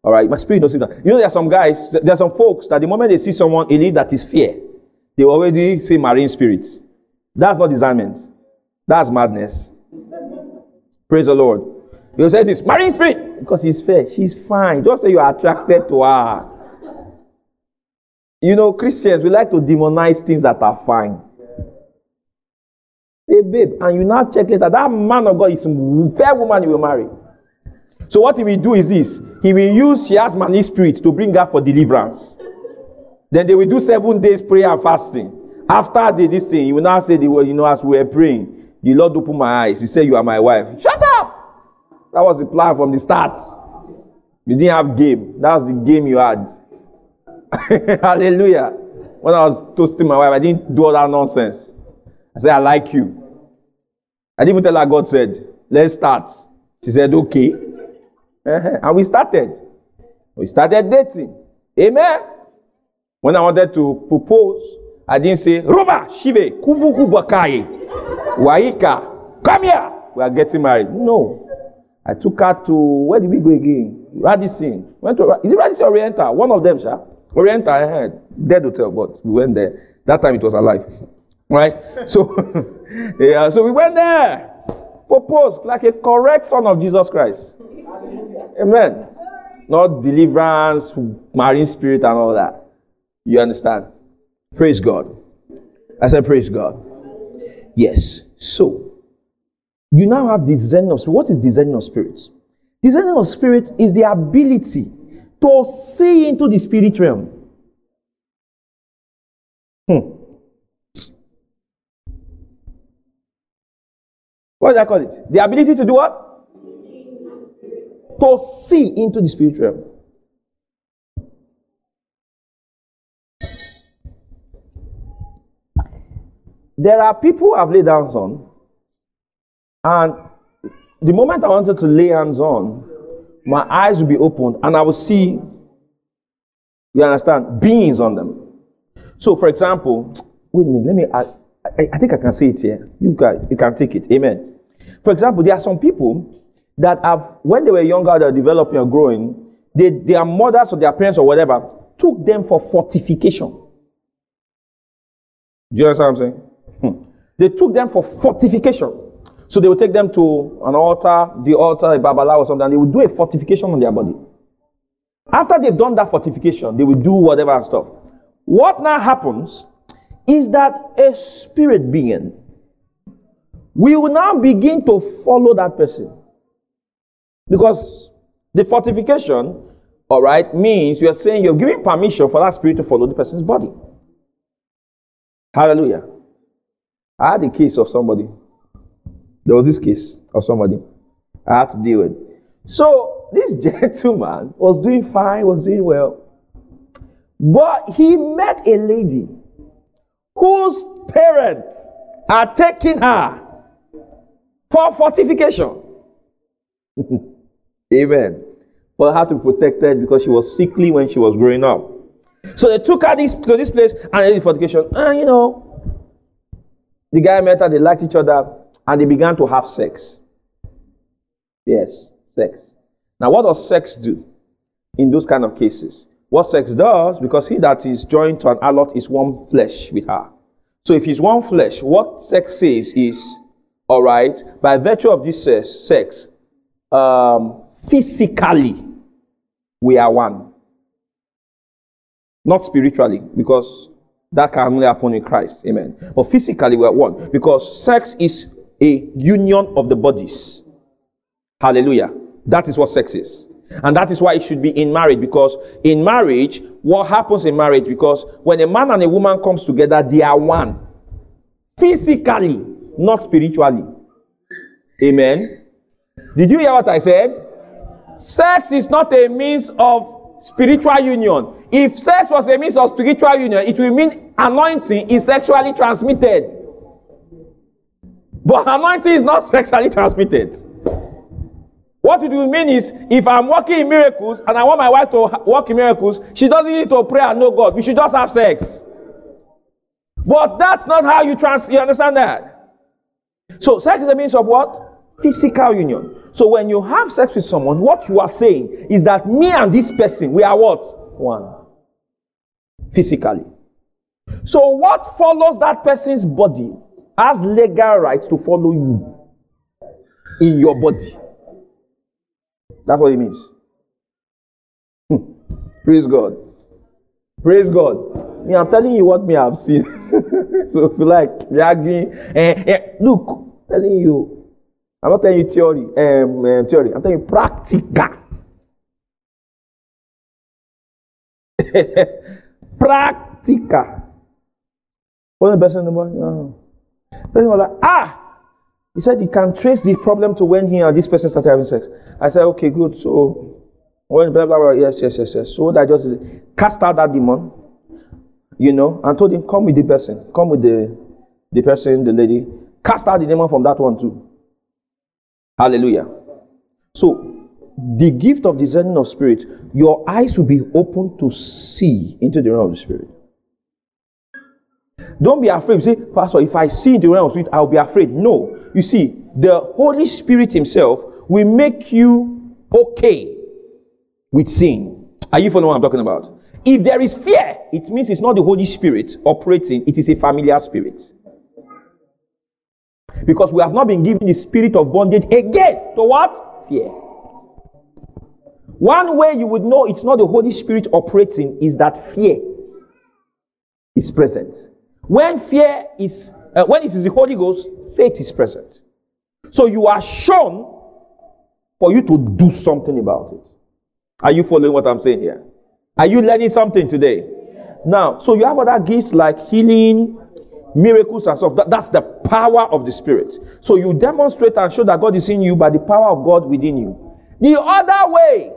All right, my spirit down. You know, there are some guys, there are some folks that the moment they see someone, lead that is fear, they already say marine spirits. That's not discernment. That's madness. Praise the Lord. You say this marine spirit because he's fair. She's fine. Just say you are attracted to her. You know, Christians, we like to demonize things that are fine. Say, babe, and you now check later, that man of God is a fair woman you will marry. So what he will do is this. He will use has spirit to bring her for deliverance. Then they will do seven days prayer and fasting. After they this thing, he will now say the word, you know, as we were praying, the Lord opened my eyes. He said, You are my wife. Shut up! That was the plan from the start. You didn't have game. That was the game you had. Hallelujah. When I was toasting my wife, I didn't do all that nonsense. I said, I like you. I didn't even tell her God said, let's start. She said, okay. Uh-huh. And we started. We started dating. Amen. When I wanted to propose, I didn't say, Roba, Shive, Kubu Kubakai, Waika, come here. We are getting married. No. I took her to, where did we go again? Radisson. Went to, is it Radisson or Oriental? One of them, sir. Oriental, I heard. Dead hotel, but we went there. That time it was alive. Right? So, yeah, so we went there. Proposed like a correct son of Jesus Christ. Amen. Not deliverance, marine spirit, and all that. You understand? Praise God. I said, Praise God. Yes. So, you now have discerning of spirit. What is discerning of spirits? Discerning of spirit is the ability to see into the spirit realm. Hmm. What I call it? The ability to do what? To see into the spirit realm. There are people I've laid hands on, and the moment I wanted to lay hands on, my eyes will be opened and I will see You understand? Beings on them. So, for example, wait a minute, let me, I, I, I think I can see it here. You guys, you can take it. Amen. For example, there are some people that have, when they were younger, they're developing or growing, they, their mothers or their parents or whatever took them for fortification. Do you understand what I'm saying? Hmm. They took them for fortification. So they would take them to an altar, the altar, a babala or something, and they would do a fortification on their body. After they've done that fortification, they will do whatever and stuff. What now happens is that a spirit being will now begin to follow that person. Because the fortification, all right, means you are saying you're giving permission for that spirit to follow the person's body. Hallelujah. I had a case of somebody. There was this case of somebody I had to deal with. So this gentleman was doing fine, was doing well. But he met a lady whose parents are taking her for fortification. Amen. But had to be protected because she was sickly when she was growing up. So they took her this, to this place and they did fortification. And you know, the guy met her, they liked each other, and they began to have sex. Yes, sex. Now, what does sex do in those kind of cases? What sex does, because he that is joined to an allot is one flesh with her. So if he's one flesh, what sex says is, all right, by virtue of this sex, um, physically, we are one. Not spiritually, because that can only happen in Christ. Amen. But physically, we are one. Because sex is a union of the bodies. Hallelujah. That is what sex is. And that is why it should be in marriage. Because in marriage, what happens in marriage? Because when a man and a woman comes together, they are one. Physically, not spiritually. Amen. Did you hear what I said? Sex is not a means of spiritual union. If sex was a means of spiritual union, it will mean anointing is sexually transmitted. But anointing is not sexually transmitted. What it will mean is if I'm working in miracles and I want my wife to work in miracles, she doesn't need to pray and know God. We should just have sex. But that's not how you trans you understand that? So sex is a means of what? Physical union. So when you have sex with someone, what you are saying is that me and this person, we are what? One physically. So, what follows that person's body has legal rights to follow you in your body. That's what it means. Hmm. Praise God. Praise God. Me, I'm telling you what me I've seen. so if you like, you're. Eh, eh, look, telling you. I'm not telling you theory. Um, um, theory. I'm telling you practical. Practica. What the person in the morning? Oh. Person was like, ah! He said he can trace the problem to when he and this person started having sex. I said, okay, good. So when blah blah blah, yes, yes, yes, yes. So what I just cast out that demon, you know, and told him, come with the person, come with the the person, the lady, cast out the demon from that one too. Hallelujah. So the gift of discerning of spirit, your eyes will be open to see into the realm of the spirit. Don't be afraid. Say, Pastor, if I see the realm of spirit, I'll be afraid. No. You see, the Holy Spirit Himself will make you okay with sin. Are you following what I'm talking about? If there is fear, it means it's not the Holy Spirit operating, it is a familiar spirit. Because we have not been given the spirit of bondage again to what? Fear. One way you would know it's not the Holy Spirit operating is that fear is present. When fear is, uh, when it is the Holy Ghost, faith is present. So you are shown for you to do something about it. Are you following what I'm saying here? Are you learning something today? Now, so you have other gifts like healing, miracles, and stuff. That, that's the power of the Spirit. So you demonstrate and show that God is in you by the power of God within you. The other way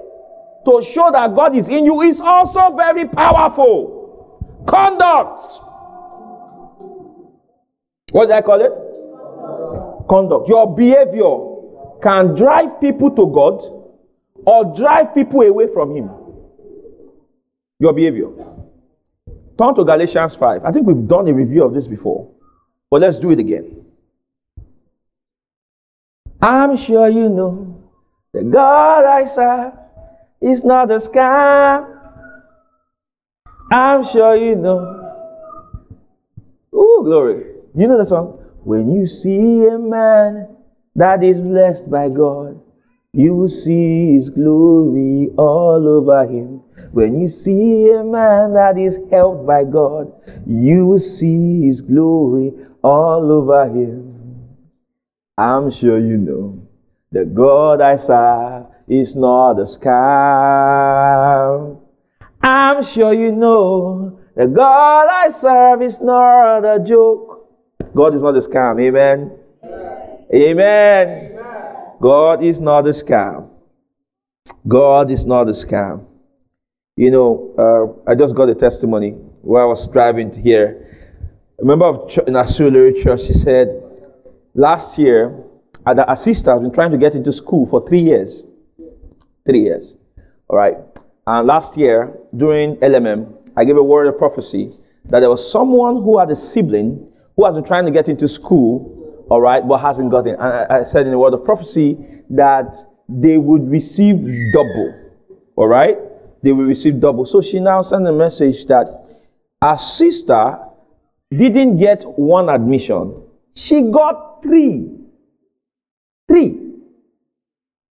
to show that God is in you is also very powerful. Conduct. What do I call it? Conduct. Your behavior can drive people to God or drive people away from Him. Your behavior. Turn to Galatians 5. I think we've done a review of this before, but let's do it again. I'm sure you know the God I serve is not a scam. I'm sure you know. Ooh, glory. You know the song? When you see a man that is blessed by God, you will see his glory all over him. When you see a man that is helped by God, you will see his glory all over here. I'm sure you know the God I serve is not a scam. I'm sure you know the God I serve is not a joke. God is not a scam. Amen. Amen. God is not a scam. God is not a scam. You know, uh, I just got a testimony while I was driving here. A member of in our church, she said, last year, a sister has been trying to get into school for three years. Three years. All right. And last year, during LMM, I gave a word of prophecy that there was someone who had a sibling who has been trying to get into school, all right, but hasn't gotten. And I, I said in the word of prophecy that they would receive double, all right? They will receive double. So she now sent a message that her sister didn't get one admission, she got three. Three.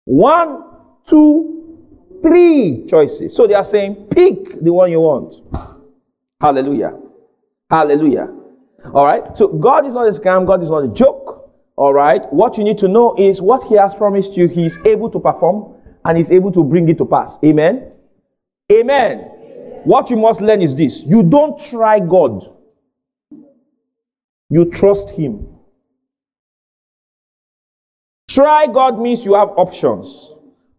One, two, three choices. So they are saying, pick the one you want. Hallelujah. Hallelujah. All right. So God is not a scam. God is not a joke. All right. What you need to know is what He has promised you, He is able to perform and He's able to bring it to pass. Amen. Amen. What you must learn is this you don't try God, you trust Him. Try God means you have options.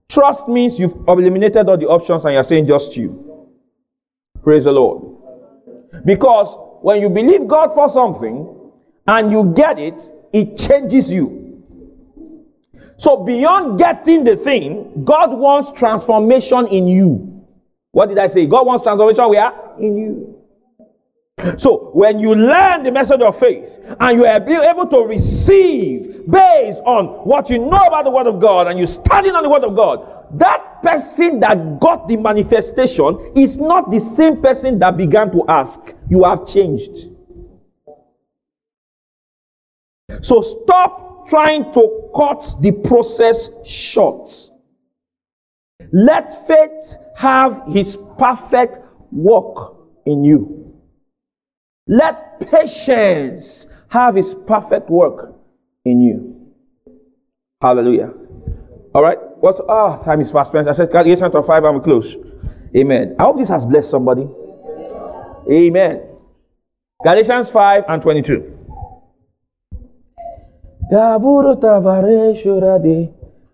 Trust means you've eliminated all the options and you're saying just you. Praise the Lord. Because when you believe God for something and you get it, it changes you. So beyond getting the thing, God wants transformation in you. What did I say? God wants transformation where? In you. So when you learn the message of faith and you are able to receive based on what you know about the word of God and you studying on the word of God, that person that got the manifestation is not the same person that began to ask. You have changed. So stop trying to cut the process short. Let faith have his perfect work in you. Let patience have its perfect work in you. Hallelujah. All right. What's oh time is fast spent. I said Galatians chapter 5 and we close. Amen. I hope this has blessed somebody. Amen. Galatians 5 and 22.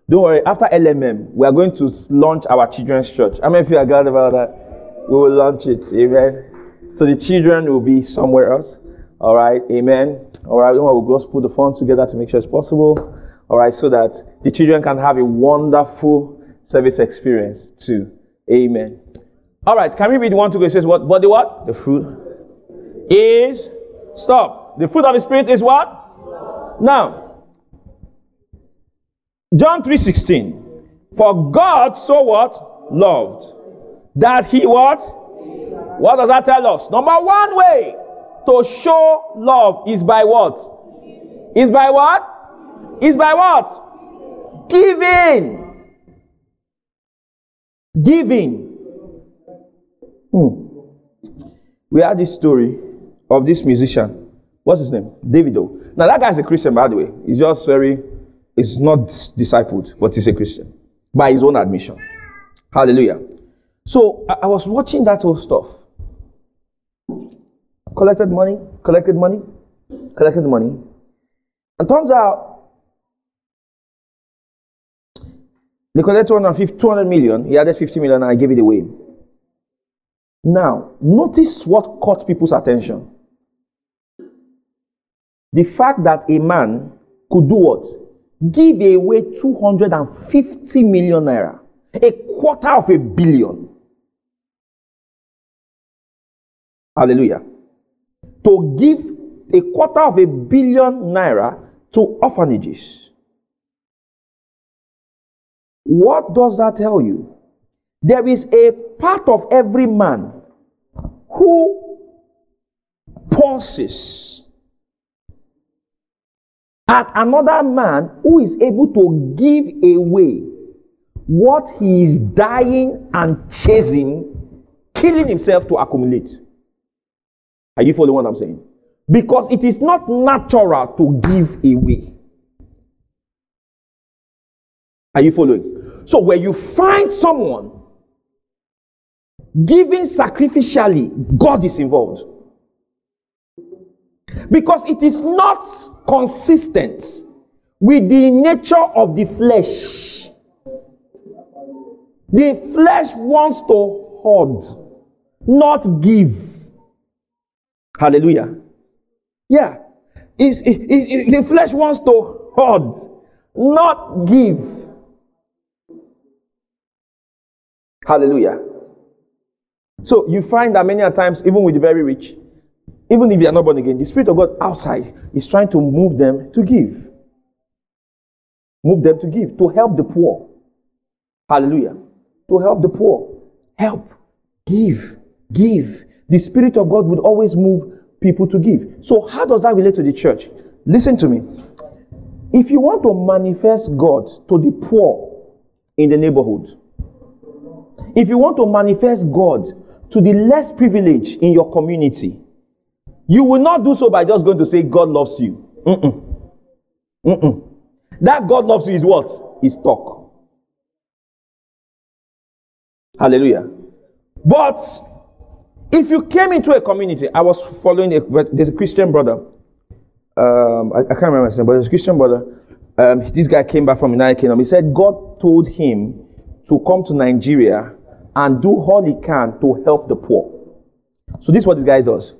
Don't worry, after LMM, we are going to launch our children's church. How many of you are glad about that? We will launch it. Amen. So the children will be somewhere else. All right. Amen. All right. We'll just put the funds together to make sure it's possible. All right. So that the children can have a wonderful service experience too. Amen. All right. Can we read one to go? It says what? But the what? The fruit is stop. The fruit of the spirit is what? Now, John 3:16. For God so what? Loved. That he what? What does that tell us? Number one way to show love is by what? Is by what? Is by what? Giving. Giving. Hmm. We had this story of this musician. What's his name? Davido. Now that guy's a Christian, by the way. He's just very he's not discipled, but he's a Christian by his own admission. Hallelujah. So I, I was watching that whole stuff. Collected money, collected money, collected money. And turns out they collected 250, 200 million. He added 50 million and I gave it away. Now, notice what caught people's attention. The fact that a man could do what? give away 250 million naira, a quarter of a billion. Hallelujah. To give a quarter of a billion naira to orphanages. What does that tell you? There is a part of every man who pauses at another man who is able to give away what he is dying and chasing, killing himself to accumulate. Are you following what I'm saying? Because it is not natural to give away. Are you following? So, where you find someone giving sacrificially, God is involved. Because it is not consistent with the nature of the flesh. The flesh wants to hoard, not give. Hallelujah. Yeah. It's, it, it, the flesh wants to hoard, not give. Hallelujah. So you find that many times, even with the very rich, even if they are not born again, the Spirit of God outside is trying to move them to give. Move them to give, to help the poor. Hallelujah. To help the poor. Help. Give. Give. The Spirit of God would always move people to give. So, how does that relate to the church? Listen to me. If you want to manifest God to the poor in the neighborhood, if you want to manifest God to the less privileged in your community, you will not do so by just going to say, God loves you. Mm-mm. Mm-mm. That God loves you is what? Is talk. Hallelujah. But if you came into a community, I was following a, there's a Christian brother. Um, I, I, can't remember his name, but there's a Christian brother. Um, this guy came back from United Kingdom. He said God told him to come to Nigeria and do all he can to help the poor. So this is what this guy does.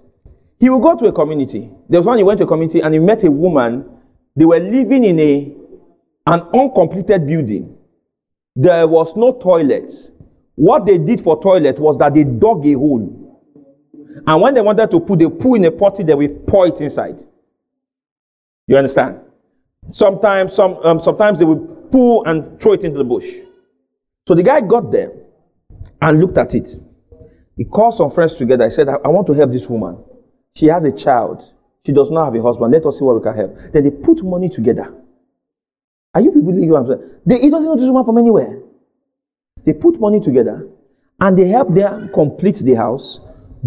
He will go to a community. There was one he went to a community and he met a woman. They were living in a an uncompleted building. There was no toilets. What they did for toilet was that they dug a hole. And when they wanted to put the poo in a potty, they would pour it inside. You understand? Sometimes, some, um, sometimes they would pull and throw it into the bush. So the guy got there and looked at it. He called some friends together. He said, I, I want to help this woman. She has a child. She does not have a husband. Let us see what we can help. Then they put money together. Are you people believing what I'm saying? They, he doesn't know this woman from anywhere. They put money together and they help them complete the house,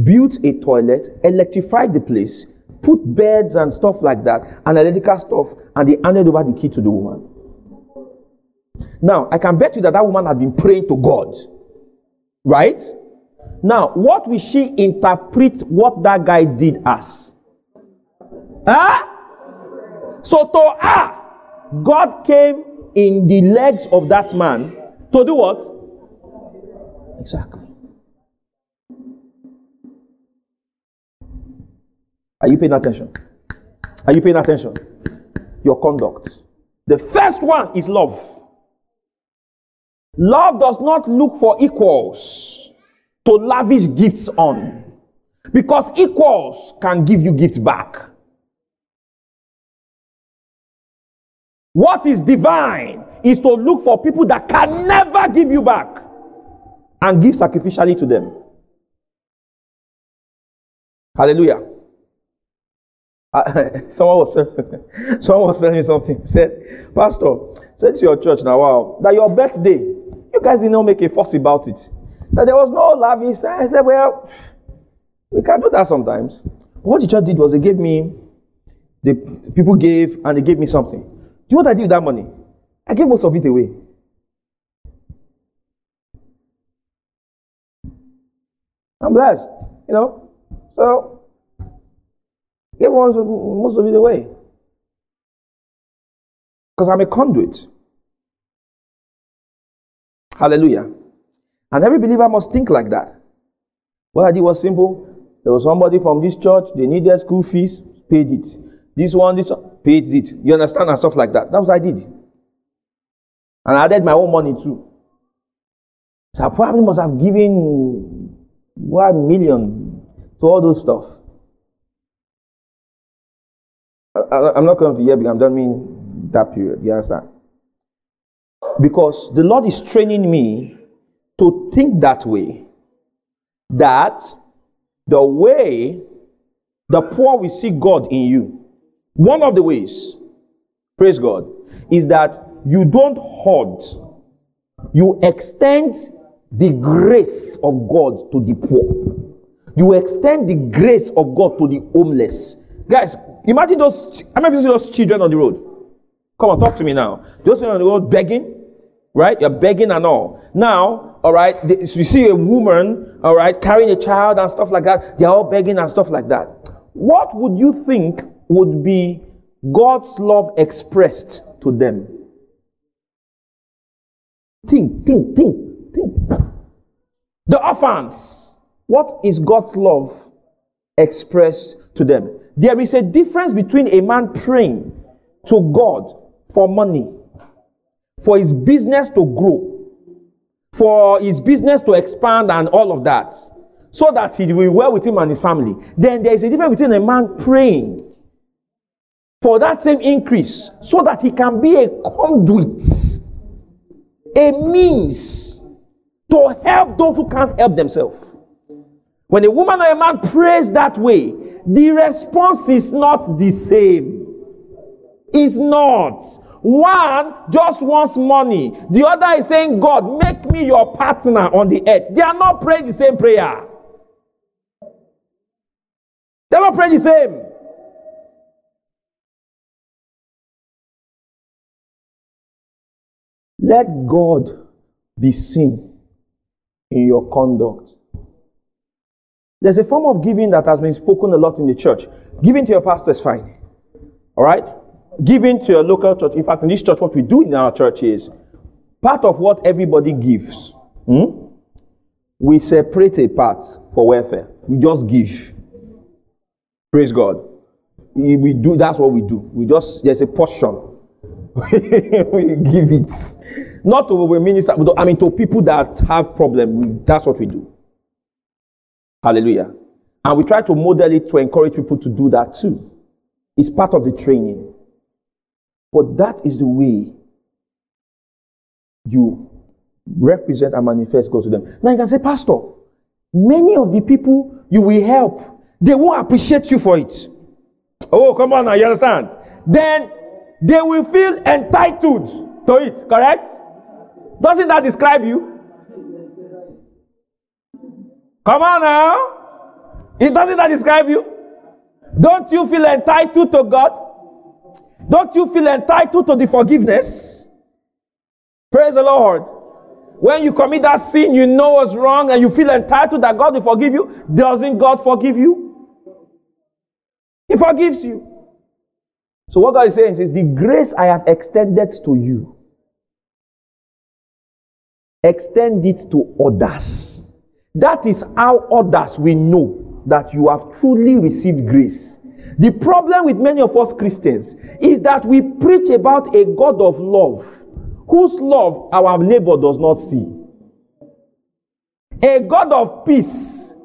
built a toilet, electrified the place, put beds and stuff like that, and electrical stuff, and they handed over the key to the woman. Now, I can bet you that that woman had been praying to God. Right? Now, what will she interpret what that guy did as? Huh? So to her, God came in the legs of that man to do what? Exactly. Are you paying attention? Are you paying attention? Your conduct. The first one is love. Love does not look for equals to lavish gifts on. Because equals can give you gifts back. What is divine is to look for people that can never give you back and give sacrificially to them. Hallelujah. Uh, someone was someone was telling me something. Said, Pastor, said to your church now, wow, that your birthday, you guys did not make a fuss about it. That there was no lavish. I said, well, we can do that sometimes. But what the church did was they gave me, the people gave and they gave me something. Do you know what I did with that money? I gave most of it away. I'm blessed, you know. So, most of, most of it away. Because I'm a conduit. Hallelujah. And every believer must think like that. What I did was simple. There was somebody from this church, they needed school fees, paid it. This one, this one, paid it. You understand? And stuff like that. That's what I did. And I added my own money too. So I probably must have given one million to all those stuff. I, am not coming to here because I don't mean that period. You understand? Because the Lord is training me to think that way. That the way the poor will see God in you, one of the ways, praise God, is that you don't hoard, you extend the grace of God to the poor. You extend the grace of God to the homeless. Guys, imagine those. See those children on the road? Come on, talk to me now. Those children on the road begging, right? You're begging and all. Now, all right, they, you see a woman, all right, carrying a child and stuff like that. They're all begging and stuff like that. What would you think would be God's love expressed to them? Think, think, think, think. The orphans. What is God's love expressed to them? There is a difference between a man praying to God for money, for his business to grow, for his business to expand, and all of that, so that he will well with him and his family. Then there is a difference between a man praying for that same increase, so that he can be a conduit, a means to help those who can't help themselves. When a woman or a man prays that way, the response is not the same. It's not. One just wants money. The other is saying, God, make me your partner on the earth. They are not praying the same prayer. They're not praying the same. Let God be seen in your conduct. There's a form of giving that has been spoken a lot in the church. Giving to your pastor is fine. All right? Giving to your local church. In fact, in this church, what we do in our church is part of what everybody gives. Hmm? We separate a part for welfare. We just give. Praise God. We do that's what we do. We just there's a portion. we give it. Not to we minister, I mean to people that have problem. That's what we do. Hallelujah. And we try to model it to encourage people to do that too. It's part of the training. But that is the way you represent and manifest God to them. Now you can say, Pastor, many of the people you will help, they won't appreciate you for it. Oh, come on now, you understand? Then they will feel entitled to it, correct? Doesn't that describe you? Come on now. It doesn't that describe you? Don't you feel entitled to God? Don't you feel entitled to the forgiveness? Praise the Lord. When you commit that sin, you know what's wrong and you feel entitled that God will forgive you. Doesn't God forgive you? He forgives you. So, what God is saying is, the grace I have extended to you, extend it to others. That is how others will know that you have truly received grace. The problem with many of us Christians is that we preach about a God of love whose love our neighbor does not see. A God of peace.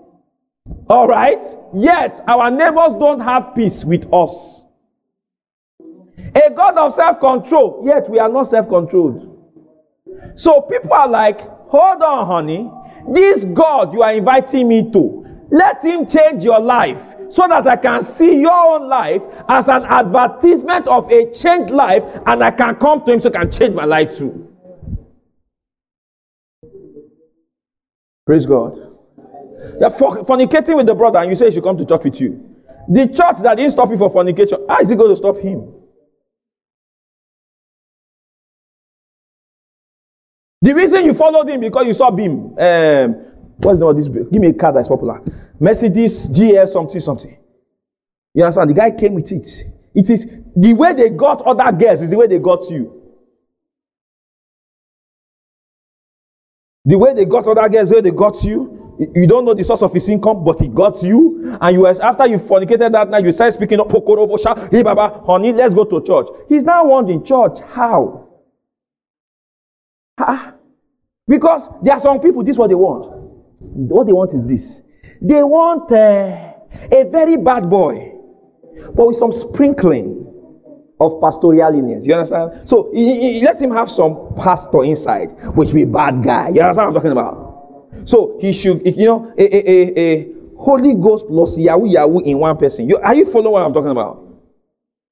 All right? Yet our neighbors don't have peace with us. A God of self control, yet we are not self controlled. So people are like, hold on, honey. This God you are inviting me to, let Him change your life so that I can see your own life as an advertisement of a changed life and I can come to Him so I can change my life too. Praise God. You're fornicating with the brother and you say he should come to church with you. The church that didn't stop you for fornication, how is it going to stop him? The reason you followed him because you saw Beam. Um, what's the name of this? Give me a car that's popular. Mercedes GS something something. You understand? The guy came with it. It is the way they got other girls is the way they got you. The way they got other girls, the way they got you. You don't know the source of his income, but he got you. And you after you fornicated that night, you started speaking up, Poco Robo Sha, hey Baba, honey, let's go to church. He's now wondering, church, how? Because there are some people, this is what they want. What they want is this. They want uh, a very bad boy, but with some sprinkling of pastoralness. You understand? So he, he, let him have some pastor inside, which be bad guy. You understand what I'm talking about? So he should, you know, a, a, a, a Holy Ghost plus Yahoo Yahoo in one person. You, are you following what I'm talking about?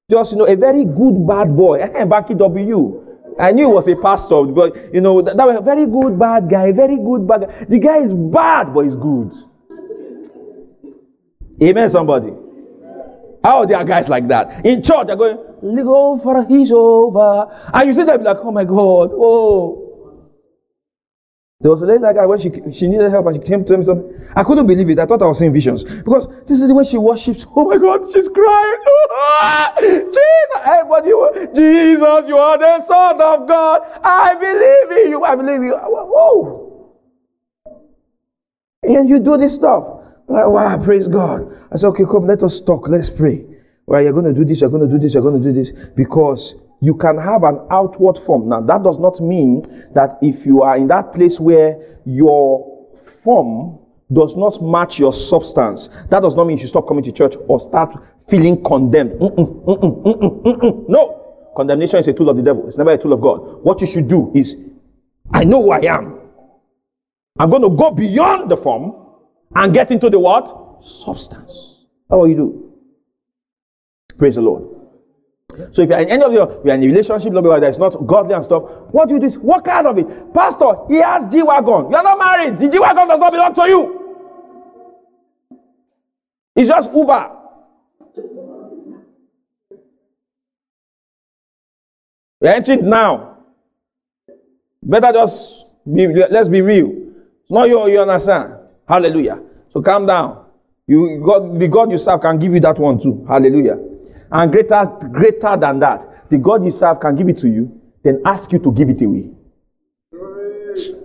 Just you know, a very good bad boy. I can back it up you. I knew he was a pastor, but you know, that, that was a very good bad guy, very good bad guy. The guy is bad, but he's good. Amen, somebody. How there are guys like that? In church, they're going, go for his over. And you see them like, oh my God, oh. There was a lady like that when she, she needed help and she came to me something. I couldn't believe it. I thought I was seeing visions. Because this is the way she worships. Oh my God, she's crying. Jesus, everybody, Jesus, you are the Son of God. I believe in you. I believe in you. Whoa. And you do this stuff. Like, wow, praise God. I said, okay, come, let us talk. Let's pray. Well, you're going to do this, you're going to do this, you're going to do this. Because you can have an outward form. Now, that does not mean that if you are in that place where your form does not match your substance, that does not mean you should stop coming to church or start feeling condemned. Mm-mm, mm-mm, mm-mm, no. Condemnation is a tool of the devil, it's never a tool of God. What you should do is, I know who I am. I'm going to go beyond the form and get into the what? Substance. That's what you do. Praise the Lord. So if you're in any of your you're in a relationship lobby that's not godly and stuff, what do you do? Walk out of it. Pastor, he has G Wagon. You're not married. The G Wagon does not belong to you. It's just Uber. You're entering now. Better just be let's be real. It's not you, you understand. Hallelujah. So calm down. You God, the God you serve can give you that one too. Hallelujah. And greater, greater than that, the God you serve can give it to you, then ask you to give it away.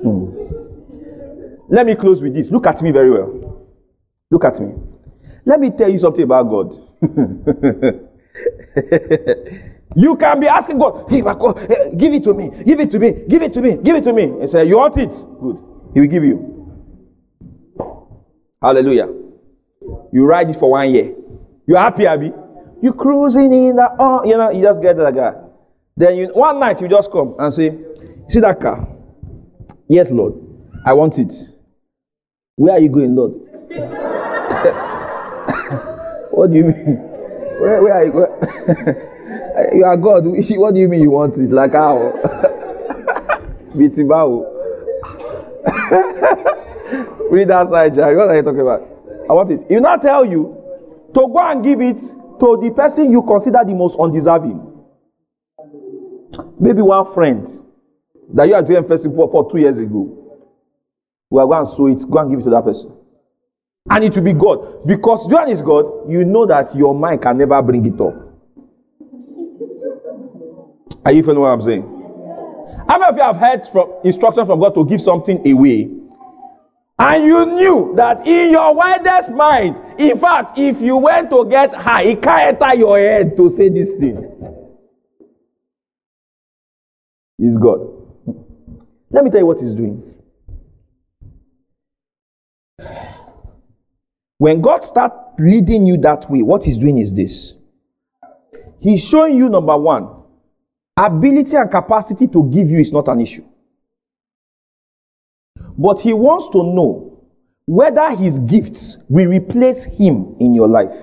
Hmm. Let me close with this. Look at me very well. Look at me. Let me tell you something about God. you can be asking God, hey, God, give it to me, give it to me, give it to me, give it to me. And say, You want it? Good. He will give you. Hallelujah. You ride it for one year. You're happy, Abby? You cruising in the oh, you know, you just get that guy. Then you one night you just come and say, See that car? Yes, Lord. I want it. Where are you going, Lord? what do you mean? Where, where are you going? you are God. What do you mean you want it? Like how? Bitibao. Read that side, Jerry. What are you talking about? I want it. He not tell you to go and give it to the person you consider the most undeserving. Maybe one friend that you are doing festival for, for two years ago. We are going to sow it, go and give it to that person. And it will be God. Because John is God, you know that your mind can never bring it up. Are you following what I'm saying? How many of you have heard from instruction from God to give something away? And you knew that in your widest mind, in fact, if you went to get high, it can't enter your head to say this thing. He's God. Let me tell you what he's doing. When God starts leading you that way, what he's doing is this. He's showing you, number one, ability and capacity to give you is not an issue. But he wants to know whether his gifts will replace him in your life.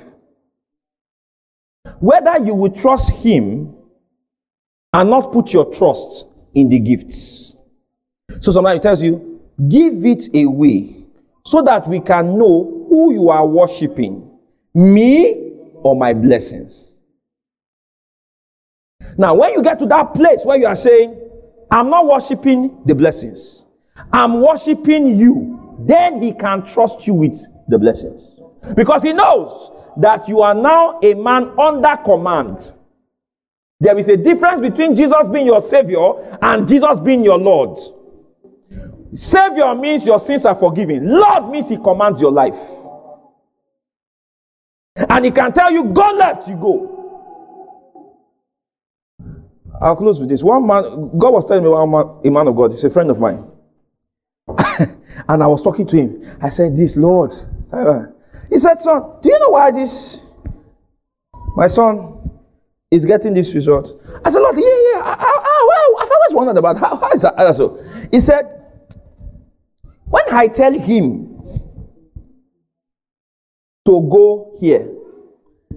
Whether you will trust him and not put your trust in the gifts. So somebody tells you, give it away so that we can know who you are worshiping, me or my blessings. Now, when you get to that place where you are saying, I'm not worshiping the blessings, I'm worshiping you, then he can trust you with the blessings. Because he knows that you are now a man under command. There is a difference between Jesus being your Savior and Jesus being your Lord. Savior means your sins are forgiven, Lord means He commands your life. And He can tell you, go left, you go. I'll close with this. One man, God was telling me one man, a man of God, he's a friend of mine. And I was talking to him. I said, This Lord, uh-huh. He said, Son, do you know why this? My son is getting this result. I said, Lord, yeah, yeah. I, I, I, I've always wondered about how, how is that so. He said, when I tell him to go here,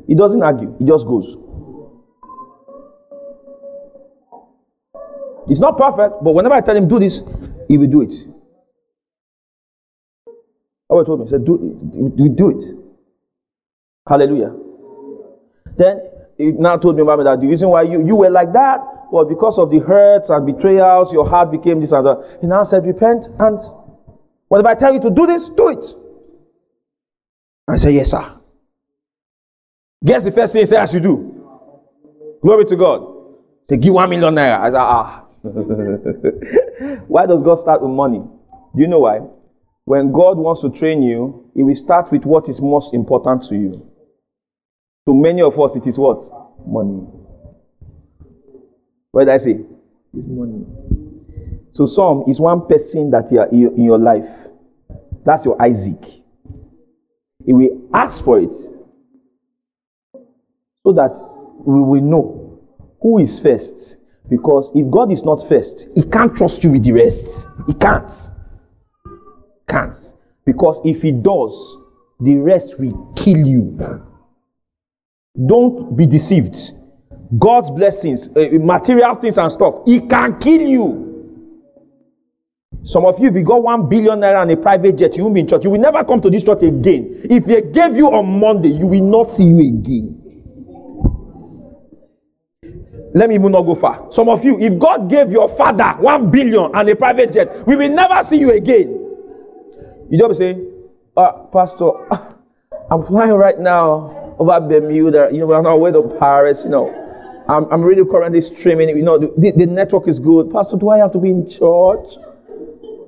he doesn't argue, he just goes. It's not perfect, but whenever I tell him do this, he will do it. Allah told me, he said, do, do, do it. Hallelujah. Then he now told me about that the reason why you, you were like that was because of the hurts and betrayals, your heart became this and that. He now said, repent and whatever I tell you to do this, do it. I said, yes, sir. Guess the first thing he said I should do. Glory to God. They give one million naira. I said, ah. why does God start with money? Do you know why? When God wants to train you, He will start with what is most important to you. To many of us, it is what? Money. What did I say? It's money. So some is one person that you are in your life. That's your Isaac. He will ask for it so that we will know who is first. Because if God is not first, He can't trust you with the rest. He can't. Can't. Because if He does, the rest will kill you. Don't be deceived. God's blessings, uh, material things and stuff, He can kill you. Some of you, if you got one billion naira and a private jet, you won't be in church. You will never come to this church again. If they gave you on Monday, you will not see you again. Let me even not go far. Some of you, if God gave your father one billion and a private jet, we will never see you again. You don't be saying, uh, Pastor, ah, I'm flying right now over Bermuda. You know, we're on our way to Paris. You know, I'm, I'm really currently streaming. You know, the, the network is good. Pastor, do I have to be in church?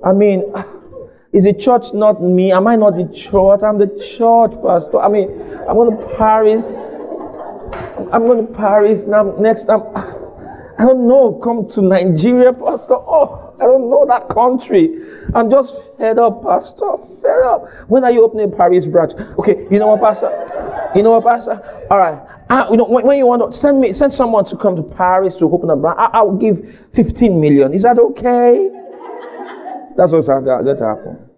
I mean, ah, is the church not me? Am I not the church? I'm the church, Pastor. I mean, I'm going to Paris. I'm going to Paris now. Next time, I don't know. Come to Nigeria, Pastor. Oh, I don't know that country. I'm just fed up, Pastor. Fed up. When are you opening Paris branch? Okay, you know what, Pastor? You know what, Pastor? All right. I, you know, when, when, you want to send me, send someone to come to Paris to open a branch, I, will give 15 million. Is that okay? That's what's going to happen.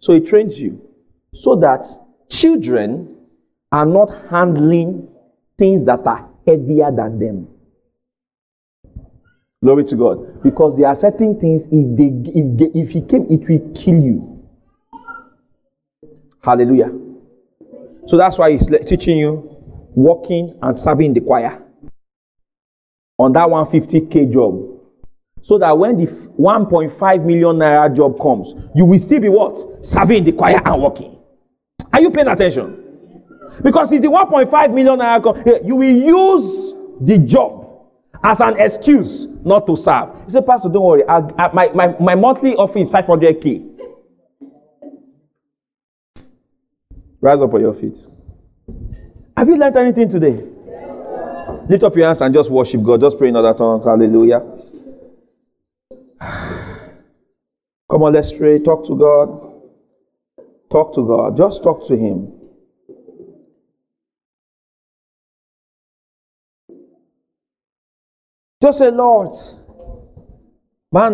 So he trains you so that children are not handling things that are heavier than them. Glory to God. Because there are certain things, if they if they, if he came, it will kill you. Hallelujah. So that's why he's teaching you working and serving the choir on that 150k job. So that when the 1.5 million naira job comes, you will still be what? Serving the choir and working. Are you paying attention? Because if the 1.5 million naira comes, eh, you will use the job as an excuse not to serve. He said, Pastor, don't worry. I, I, my, my, my monthly offer is 500k. Rise up on your feet. Have you learned anything today? Lift up your hands and just worship God. Just pray in other tongues. Hallelujah. Come on, let's pray. Talk to God. Talk to God. Just talk to Him. Just say, Lord. More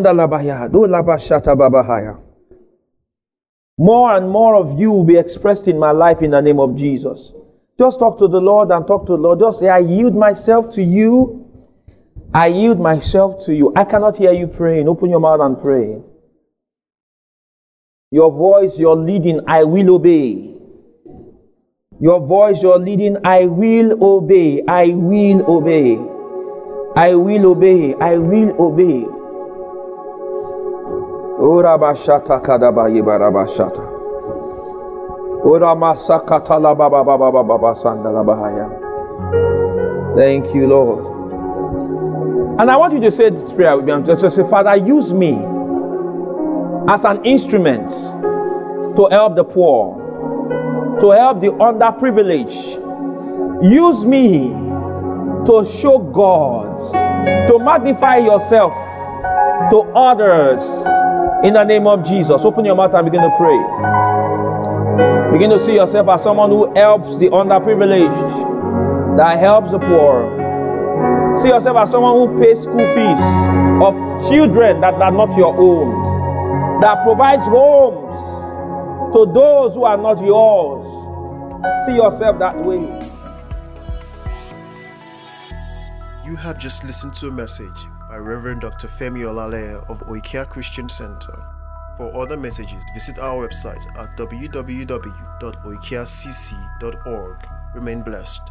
and more of you will be expressed in my life in the name of Jesus. Just talk to the Lord and talk to the Lord. Just say, I yield myself to you. I yield myself to you. I cannot hear you praying. Open your mouth and pray. Your voice, your leading, I will obey. Your voice, your leading, I will obey. I will obey. I will obey. I will obey. Ora bashata kadaba yibara bashata. Ora masakata la baba baba baba basanda la bahaya. Thank you, Lord. And I want you to say this prayer with me. I'm just say, Father, use me as an instrument to help the poor, to help the underprivileged. Use me to show God, to magnify yourself to others in the name of Jesus. Open your mouth and begin to pray. Begin to see yourself as someone who helps the underprivileged, that helps the poor. See yourself as someone who pays school fees of children that are not your own, that provides homes to those who are not yours. See yourself that way. You have just listened to a message by Reverend Dr. Femi Olaleye of Oikea Christian Center. For other messages, visit our website at www.oikeacc.org. Remain blessed.